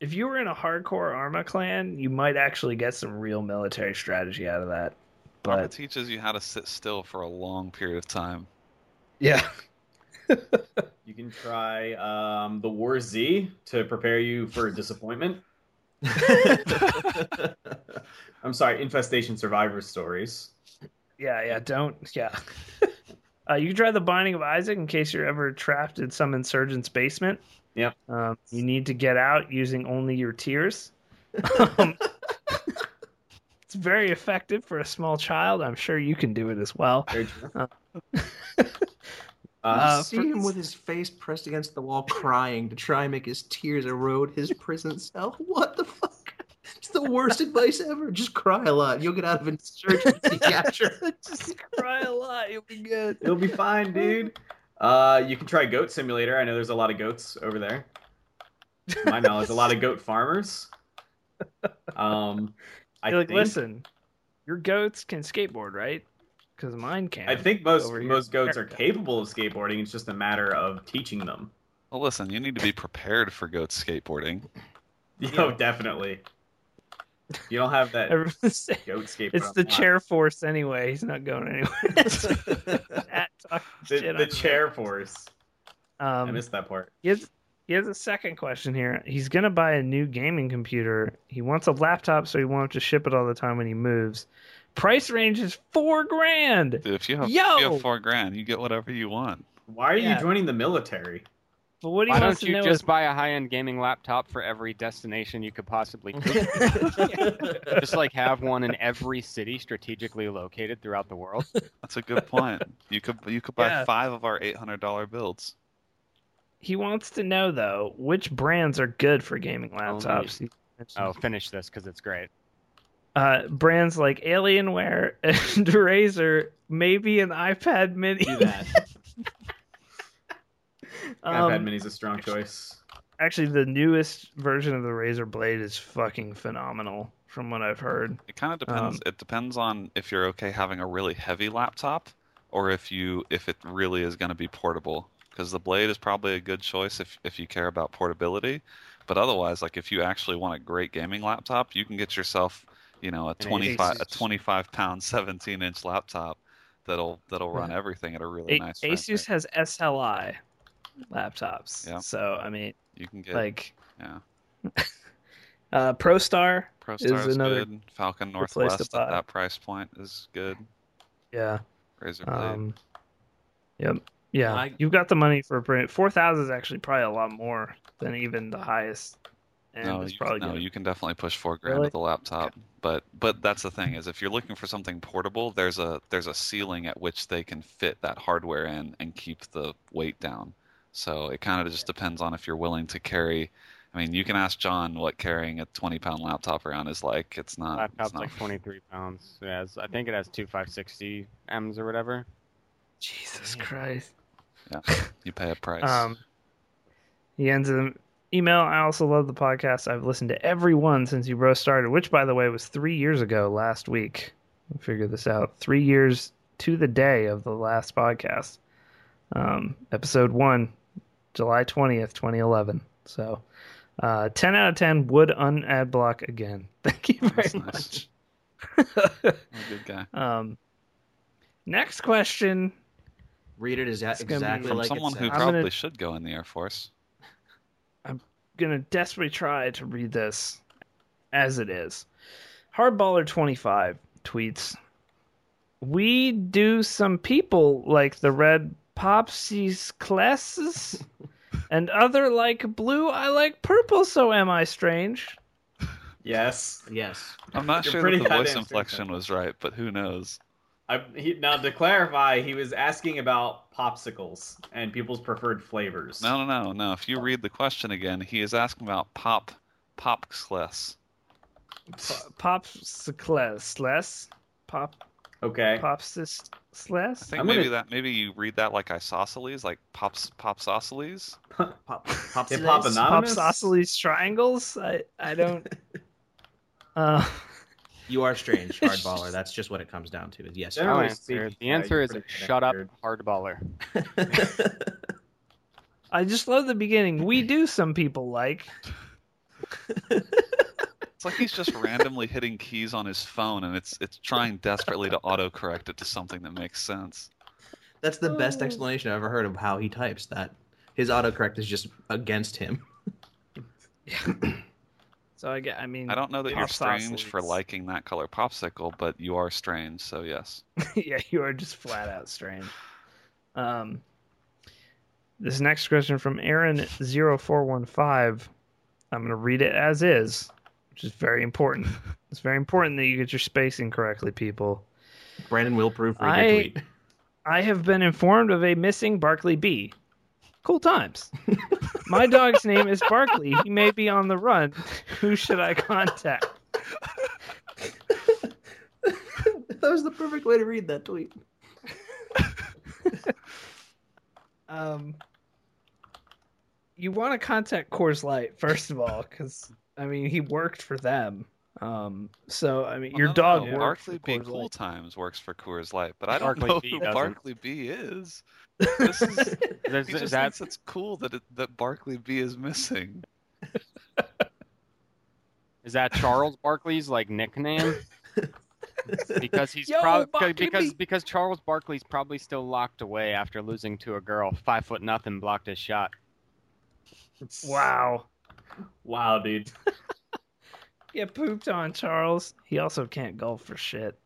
If you were in a hardcore Arma clan, you might actually get some real military strategy out of that. Arma But teaches you how to sit still for a long period of time. yeah, You can try um, the War Z to prepare you for disappointment. I'm sorry, Infestation Survivor Stories. yeah, yeah. Don't yeah. Uh, you can try the Binding of Isaac in case you're ever trapped in some insurgent's basement. Yep. Um, you need to get out using only your tears. Um, it's very effective for a small child. I'm sure you can do it as well. Very true. Uh, Uh, Uh, see for- him with his face pressed against the wall, crying to try and make his tears erode his prison cell. What the fuck? It's the worst advice ever. Just cry a lot. You'll get out of insurgency capture. Just cry a lot. You'll be good. You'll be fine, dude. Uh, you can try Goat Simulator. I know there's a lot of goats over there. To my knowledge, a lot of goat farmers. Um, I You're like, think, listen, your goats can skateboard, right? Because mine can. I think most most goats are capable of skateboarding. It's just a matter of teaching them. Well, listen, you need to be prepared for goat skateboarding. Yo, definitely. You don't have that Everyone's saying- goat skateboard. It's the unlocked. chair force anyway. He's not going anywhere. The, the on chair force. you. I Um, missed that part. he has, he has a second question here. He's gonna buy a new gaming computer. He wants a laptop so he won't have to ship it all the time when he moves. Price range is four grand. Dude, if you have, if Yo! you have four grand, you get whatever you want. Why are yeah. you joining the military? But what he why don't you know just is buy a high-end gaming laptop for every destination you could possibly just like have one in every city strategically located throughout the world. That's a good point. You could you could buy Yeah. five of our eight hundred dollar builds. he wants to know though which brands are good for gaming laptops. He mentioned- Oh, finish this because it's great. uh, brands like Alienware and Razer, maybe an iPad Mini. Do that. Um, iPad Mini's a strong choice. Actually, the newest version of the Razer Blade is fucking phenomenal, from what I've heard. It kind of depends. Um, it depends on if you're okay having a really heavy laptop, or if you if it really is going to be portable. Because the Blade is probably a good choice if if you care about portability. But otherwise, like if you actually want a great gaming laptop, you can get yourself, you know, a twenty five a twenty five pound seventeen inch laptop that'll that'll run everything at a really A- nice. frame Asus has SLI laptops, Yeah. so I mean, You can get like, yeah. uh, ProStar, ProStar is, another good. Falcon good place to Northwest at that price point is good. yeah, Razer Blade. um, yep, yeah. I- You've got the money for a brand. Four thousand is actually probably a lot more than even the highest. And no, it's you, probably no, gonna- you can definitely push four grand Really? with a laptop. But but that's the thing is if you're looking for something portable, there's a there's a ceiling at which they can fit that hardware in and keep the weight down. So it kind of just depends on if you're willing to carry. I mean, you can ask John what carrying a 20 pound laptop around is like. It's not. Laptop's it's not like 23 pounds. It has, I think it has two 560 M's or whatever. Jesus Christ. Yeah, you pay a price. Um, he ends in email. I also love the podcast. I've listened to every one since you bro started, which, by the way, was three years ago last week. I figured this out. Three years to the day of the last podcast. Um, episode one, July 20th, 2011. So, Uh, 10 out of 10 would unad block again. Thank you very That's much. nice. Good guy. um, next question. Read it exa- It's gonna exactly From like someone it who says. I'm probably gonna- should go in the Air Force. I'm gonna desperately try to read this as it is. Hardballer25 tweets We do some people like the red popsies classes and other like blue, I like purple, so am I strange? Yes. Yes. I'm not You're sure pretty that the voice inflection was right, but who knows? I, he, now to clarify, he was asking about popsicles and people's preferred flavors. No, no, no, no. If you read the question again, he is asking about pop, popscless. Popsicles less? Pop Okay. popsis I think I'm maybe gonna- that maybe you read that like isosceles, like pops popsosceles. Pop, pop, Hip Hop Anonymous? Popsosceles triangles? I I don't uh You are strange, hardballer. That's just what it comes down to. Is yes. you I'll Generally answer. speaking, The yeah, answer you're is pretty shut up, weird. hardballer. are. I just love the beginning. We do some people like. It's like he's just randomly hitting keys on his phone, and it's it's trying desperately to autocorrect it to something that makes sense. That's the best explanation I've ever heard of how he types. That his autocorrect is just against him. yeah. So I get I mean I don't know that you're strange for liking that color popsicle, but you are strange, so yes. yeah, you are just flat out strange. Um, this next question from Aaron0415. I'm going to read it as is, which is very important. it's very important that you get your spacing correctly, people. Brandon will proofread I- your tweet. I have been informed of a missing Barkley B. Cool times. My dog's name is Barkley. He may be on the run. Who should I contact? that was the perfect way to read that tweet. Um, you want to contact Coors Light first of all, because I mean he worked for them. Um, so I mean Well, your no, no, dog no. worked Barkley for B Cool Light. Times works for Coors Light, but I don't Barkley know B who doesn't. Barkley B is. This is Is, he just that thinks it's cool that it, that Barkley B is missing. is that Charles Barkley's like nickname? Because he's Yo, probably Barkley because B. because Charles Barkley's probably still locked away after losing to a girl. Five foot nothing blocked his shot. Wow. Wow, dude. Get pooped on, Charles. He also can't golf for shit.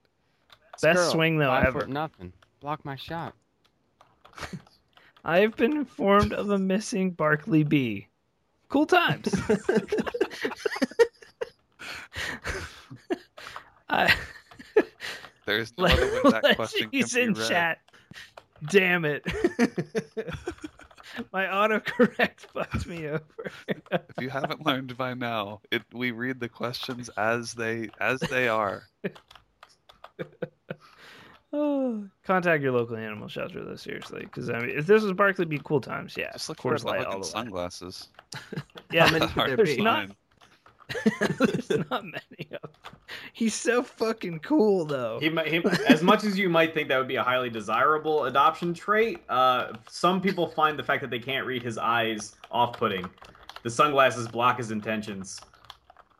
This Best girl, swing, though, five ever. Foot nothing. Block my shot. I have been informed of a missing Barkley B. Cool times. I, There's no other way that question can He's be in read. chat. Damn it. My autocorrect fucked me over. If you haven't learned by now, it we read the questions as they as they are. Oh, contact your local animal shelter, though, seriously. Because, I mean, if this was Barkley be Cool Times, yeah. Just look for Coors Light looking all the sunglasses. Yeah, How many could there there's be? not, there's not many of them. He's so fucking cool, though. He, might- he, as much as you might think that would be a highly desirable adoption trait, uh, some people find the fact that they can't read his eyes off-putting. The sunglasses block his intentions.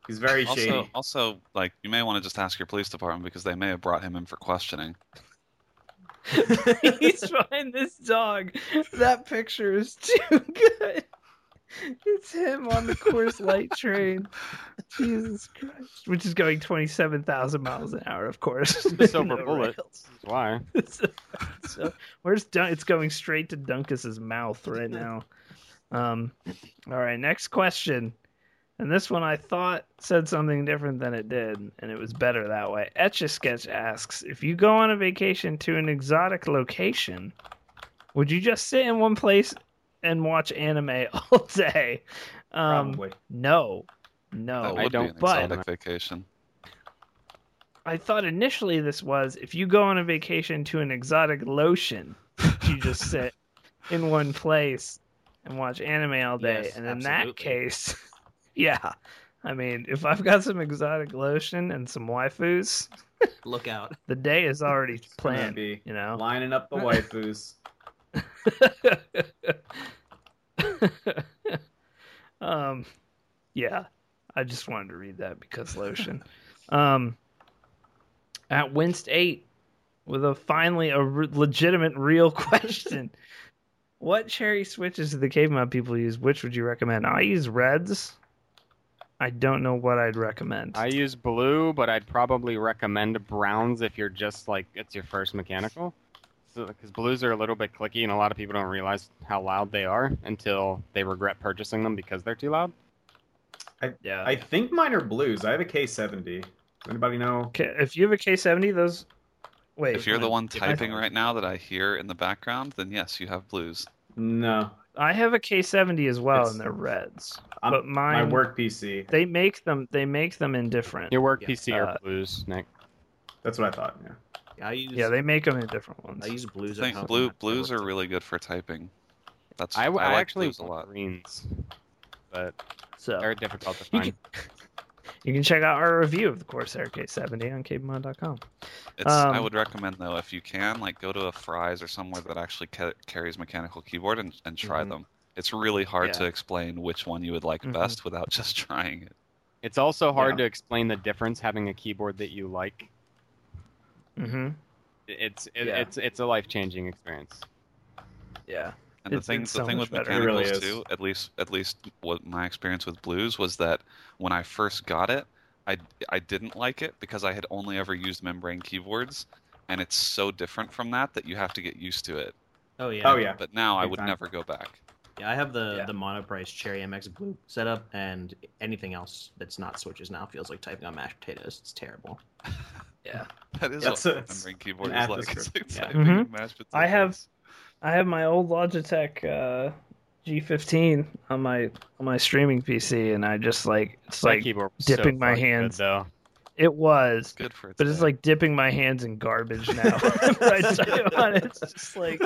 He's very Also, shady. also, like you may want to just ask your police department because they may have brought him in for questioning. He's fine. This dog. That picture is too good. It's him on the Coors Light train. Jesus Christ. Which is going 27,000 miles an hour, of course. The silver No bullet. rails. That's why. so, where's Dun- it's going straight to Dunkus's mouth right now. Um, all right, next question. And this one I thought said something different than it did, and it was better that way. Etch a Sketch asks If you go on a vacation to an exotic location, would you just sit in one place and watch anime all day? Um, Probably. no. No. I don't- be but- exotic vacation. I thought initially this was if you go on a vacation to an exotic lotion, you just sit in one place and watch anime all day. Yes, and in absolutely. that case, yeah. I mean, if I've got some exotic lotion and some waifus, Look out. the day is already It's gonna planned. be You know? lining up the waifus. um, Yeah, I just wanted to read that because lotion. um, at Winst eight, with a finally a re- legitimate, real question. what cherry switches do the KBMOD people use? Which would you recommend? I use reds. I don't know what I'd recommend. I use blue, but I'd probably recommend browns if you're just like it's your first mechanical. Because blues are a little bit clicky, and a lot of people don't realize how loud they are until they regret purchasing them because they're too loud. yeah. I think mine are blues. I have a K70. Anybody know? Okay, if you have a K seventy, those. Wait. If you're the one if I- typing right now that I hear in the background, then yes, you have blues. No. I have a K seventy as well, It's- and they're reds. I'm, But my work PC. They make them. They make them in different. Your work Yeah, PC uh, are blues, Nick. That's what I thought. Yeah. I use Yeah, they make them in different ones. I use blues. I think home. blue blues are really good for typing. That's I, I, I like actually blues a want lot. greens, but so they're difficult to you find. can, you can check out our review of the Corsair K70 on KBMOD.com. It's, I Um, would recommend though if you can, like go to a Fry's or somewhere that actually ca- carries mechanical keyboard and, and try Mhm. them. It's really hard Yeah. to explain which one you would like Mhm. best without just trying it. It's also hard Yeah. to explain the difference having a keyboard that you like. Mm-hmm. It's it, Yeah. it's it's a life changing experience. Yeah. And the It's- thing, it's the so thing with better. It really mechanicals too, at least, at least what my experience with blues was that when I first got it, I, I didn't like it because I had only ever used membrane keyboards, and it's so different from that that you have to get used to it. Oh yeah. Oh yeah. But now I would time. never go back. Yeah, I have the Yeah. the monoprice Cherry MX Blue setup, and anything else that's not switches now feels like typing on mashed potatoes. It's terrible. Yeah. That is That's what a- a membrane keyboard is like. It's like yeah. typing Mhm. in mashed I have- I have my old Logitech uh, G15 on my on my streaming PC, and I just like it's That like dipping so my fucking good, hands. though. it was, good for its but it's like dipping my hands in garbage now. Whenever I type on it's just like,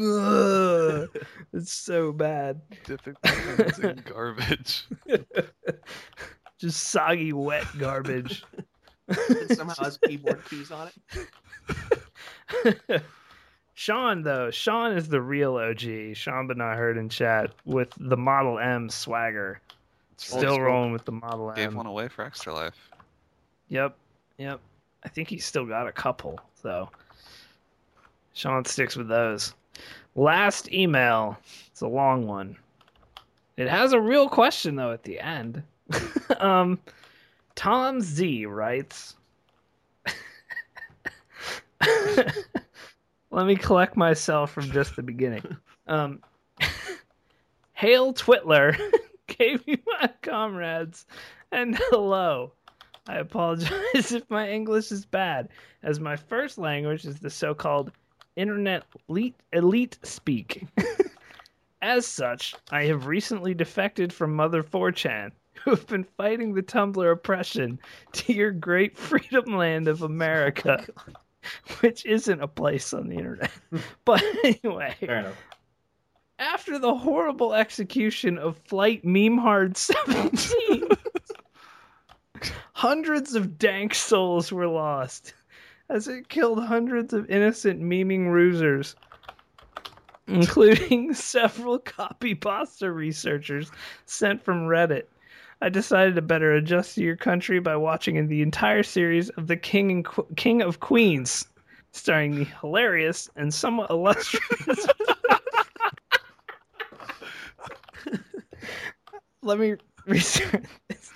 ugh, it's so bad. dipping my hands in garbage. just soggy, wet garbage. It somehow has keyboard keys on it. Sean, though, Sean is the real OG. Sean, but not heard in chat with the Model M swagger. Still rolling with the Model M. Gave one away for Extra Life. Yep, yep. I think he's still got a couple, so Sean sticks with those. Last email. It's a long one. It has a real question though at the end. um, Tom Z writes. Let me collect myself from just the beginning. Um, Hail Twitler gave me my comrades and hello. I apologize if my English is bad, as my first language is the so called internet elite, elite speak. as such, I have recently defected from Mother 4chan, who have been fighting the Tumblr oppression to your great freedom land of America, which isn't a place on the internet. but anyway, after the horrible execution of Flight Meme Hard 17, hundreds of dank souls were lost as it killed hundreds of innocent memeing rusers, including several copy pasta researchers sent from Reddit. I decided to better adjust to your country by watching the entire series of The King and Qu- King of Queens, starring the hilarious and somewhat illustrious let me restart this.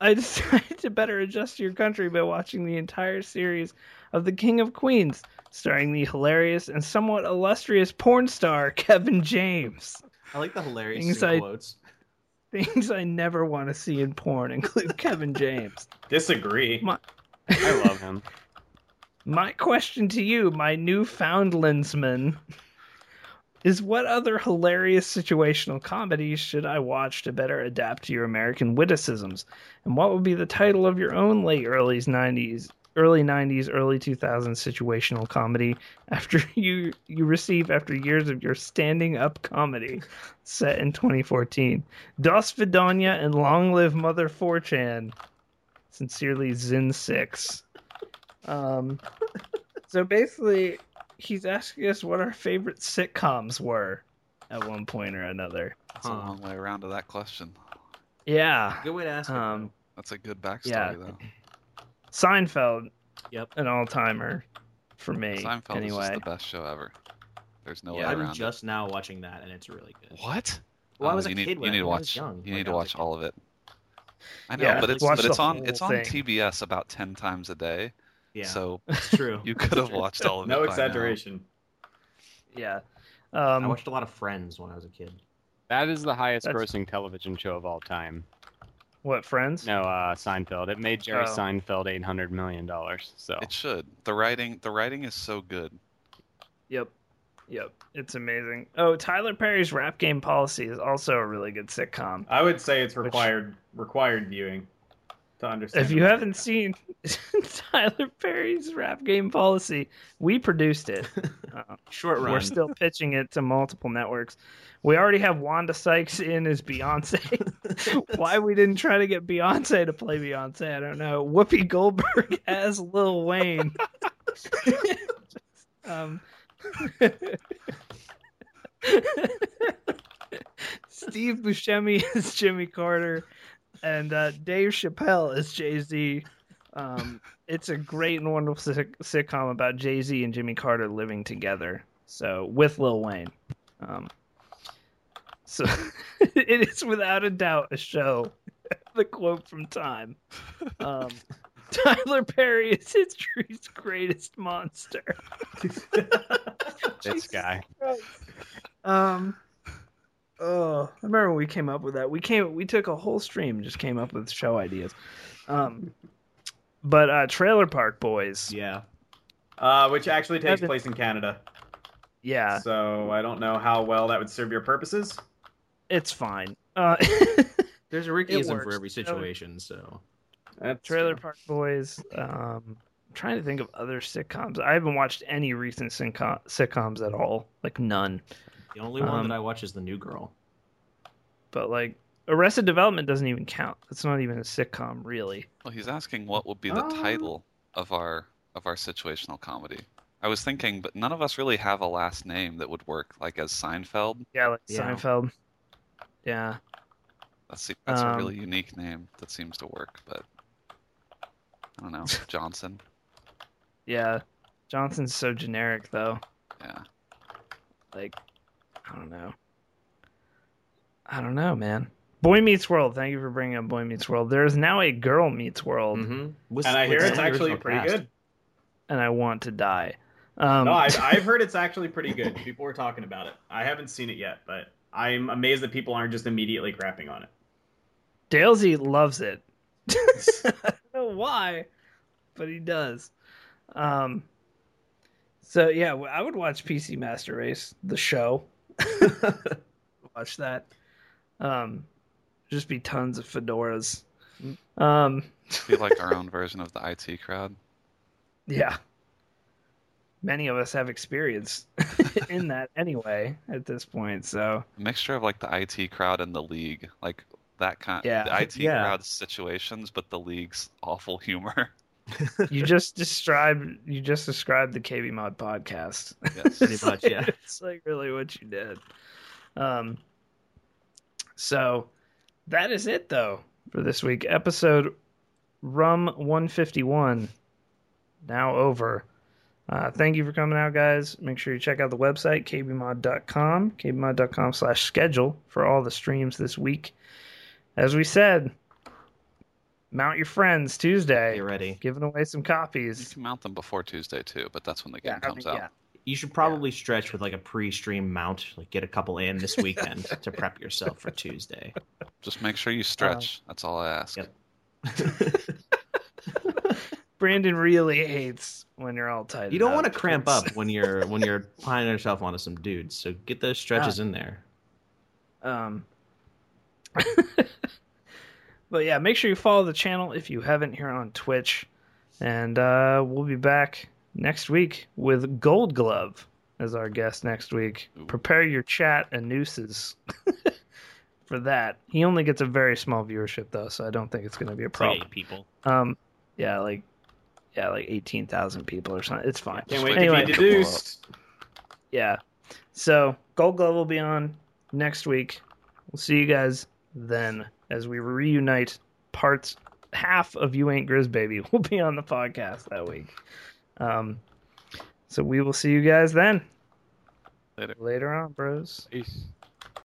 I decided to better adjust to your country by watching the entire series of The King of Queens, starring the hilarious and somewhat illustrious porn star Kevin James. I like the hilarious I- quotes. Things I never want to see in porn include Kevin James. Disagree. My- I love him. My question to you, my Newfoundlandsman, is what other hilarious situational comedies should I watch to better adapt to your American witticisms? And what would be the title of your own late early 90s, early 90s, early 2000s situational comedy after you you receive after years of your standing up comedy set in 2014? Dos Vidania and long live Mother 4chan. Sincerely, Zin6. Um, so basically, he's asking us what our favorite sitcoms were at one point or another. It's a long way around to that question. Yeah. Good way to ask. it, Um, That's a good backstory Yeah. though. Seinfeld, Yep. an all timer for me. Seinfeld is anyway. just the best show ever. There's no yeah, way I'm around just now watching that, and it's really good. What? Well, I Oh, was a need, kid you need I to was watch. young, You need to watch all of it. I know, Yeah, but it's but it's on it's on thing. TBS about ten times a day. Yeah, So it's true. you could have watched all of it. No by now. exaggeration. Yeah. I Um, watched a lot of Friends when I was a kid. That is the highest grossing television show of all time. What friends? No, uh, Seinfeld. It made Jerry Oh. Seinfeld eight hundred million dollars. So It should. The writing the writing is so good. Yep. Yep. It's amazing. Oh, Tyler Perry's Rap Game Policy is also a really good sitcom. I would say it's Which- required required viewing to understand. If you haven't seen Tyler Perry's Rap Game Policy, we produced it. Uh, Short run. we're still pitching it to multiple networks. We already have Wanda Sykes in as Beyonce. Why we didn't try to get Beyonce to play Beyonce, I don't know. Whoopi Goldberg as Lil Wayne. um, Steve Buscemi as Jimmy Carter, and uh, Dave Chappelle is Jay Z. Um, it's a great and wonderful sit- sitcom about Jay Z and Jimmy Carter living together. So with Lil Wayne. Um, so it is without a doubt a show. the quote from Time. Um, Tyler Perry is history's greatest monster. this guy. Um. Oh, I remember when we came up with that. We came, we took a whole stream, and just came up with show ideas. Um, but uh, Trailer Park Boys, yeah. uh, which actually takes Haven't- place in Canada. yeah, So I don't know how well that would serve your purposes. it's fine. Uh, There's a Rickyism for every situation, so That's Trailer true. Park Boys. Um, I'm trying to think of other sitcoms. I haven't watched any recent sitcom- sitcoms at all, like none. The only one Um, that I watch is The New Girl. But like Arrested Development doesn't even count. It's not even a sitcom, really. Well, he's asking what would be the Uh. title of our of our situational comedy. I was thinking, but none of us really have a last name that would work, like as Seinfeld. Yeah, like Yeah. Seinfeld. Yeah. That's that's Um, a really unique name that seems to work, but I don't know. Johnson. Yeah. Johnson's so generic though. Yeah. Like I don't know. I don't know, man. Boy Meets World. Thank you for bringing up Boy Meets World. There is now a Girl Meets World, Mm-hmm. And I hear it's actually pretty good. and I want to die. Um, No, I've, I've heard it's actually pretty good. People were talking about it. I haven't seen it yet, but I'm amazed that people aren't just immediately crapping on it. Dalesy loves it. I don't know why, but he does. Um, so yeah, I would watch PC Master Race, the show. watch that. Um, just be tons of fedoras. Um, Be like our own version of the IT crowd. yeah. Many of us have experience in that anyway at this point. So A mixture of like the IT crowd and the league, like that kind. Yeah. The IT Yeah. crowd situations, but the league's awful humor. You just described you just described the KB Mod podcast. Yes. Pretty much, yeah. it's like really what you did. Um, so that is it though for this week. Episode Rum 151 now over. Uh, thank you for coming out, guys. Make sure you check out the website, kbmod.com, kbmod.com slash schedule for all the streams this week. As we said, mount your friends Tuesday, Get ready. giving away some You copies. can mount them before Tuesday too, but that's when the game I comes mean, out. yeah. You should probably stretch with like a pre-stream mount, like get a couple in this weekend to prep yourself for Tuesday. Just make sure you stretch. that's all I ask. Yep. Brandon really hates when you're all tight. You don't want to cramp up when you're when you're piling yourself onto some dudes. So get those stretches in there. Um, but yeah, make sure you follow the channel if you haven't here on Twitch, and uh, we'll be back next week with Gold Glove as our guest next week. Ooh. Prepare your chat and nooses for that. He only gets a very small viewership though, so I don't think it's going to be a like problem. eight people. Um, yeah, like yeah, like eighteen thousand people or something. It's fine. Can't wait Anyway. to be deduced. Yeah. So Gold Glove will be on next week. We'll see you guys then as we reunite parts half of You Ain't Grizz Baby will be on the podcast that week. Um, so we will see you guys then. Later. Later on, bros. Peace.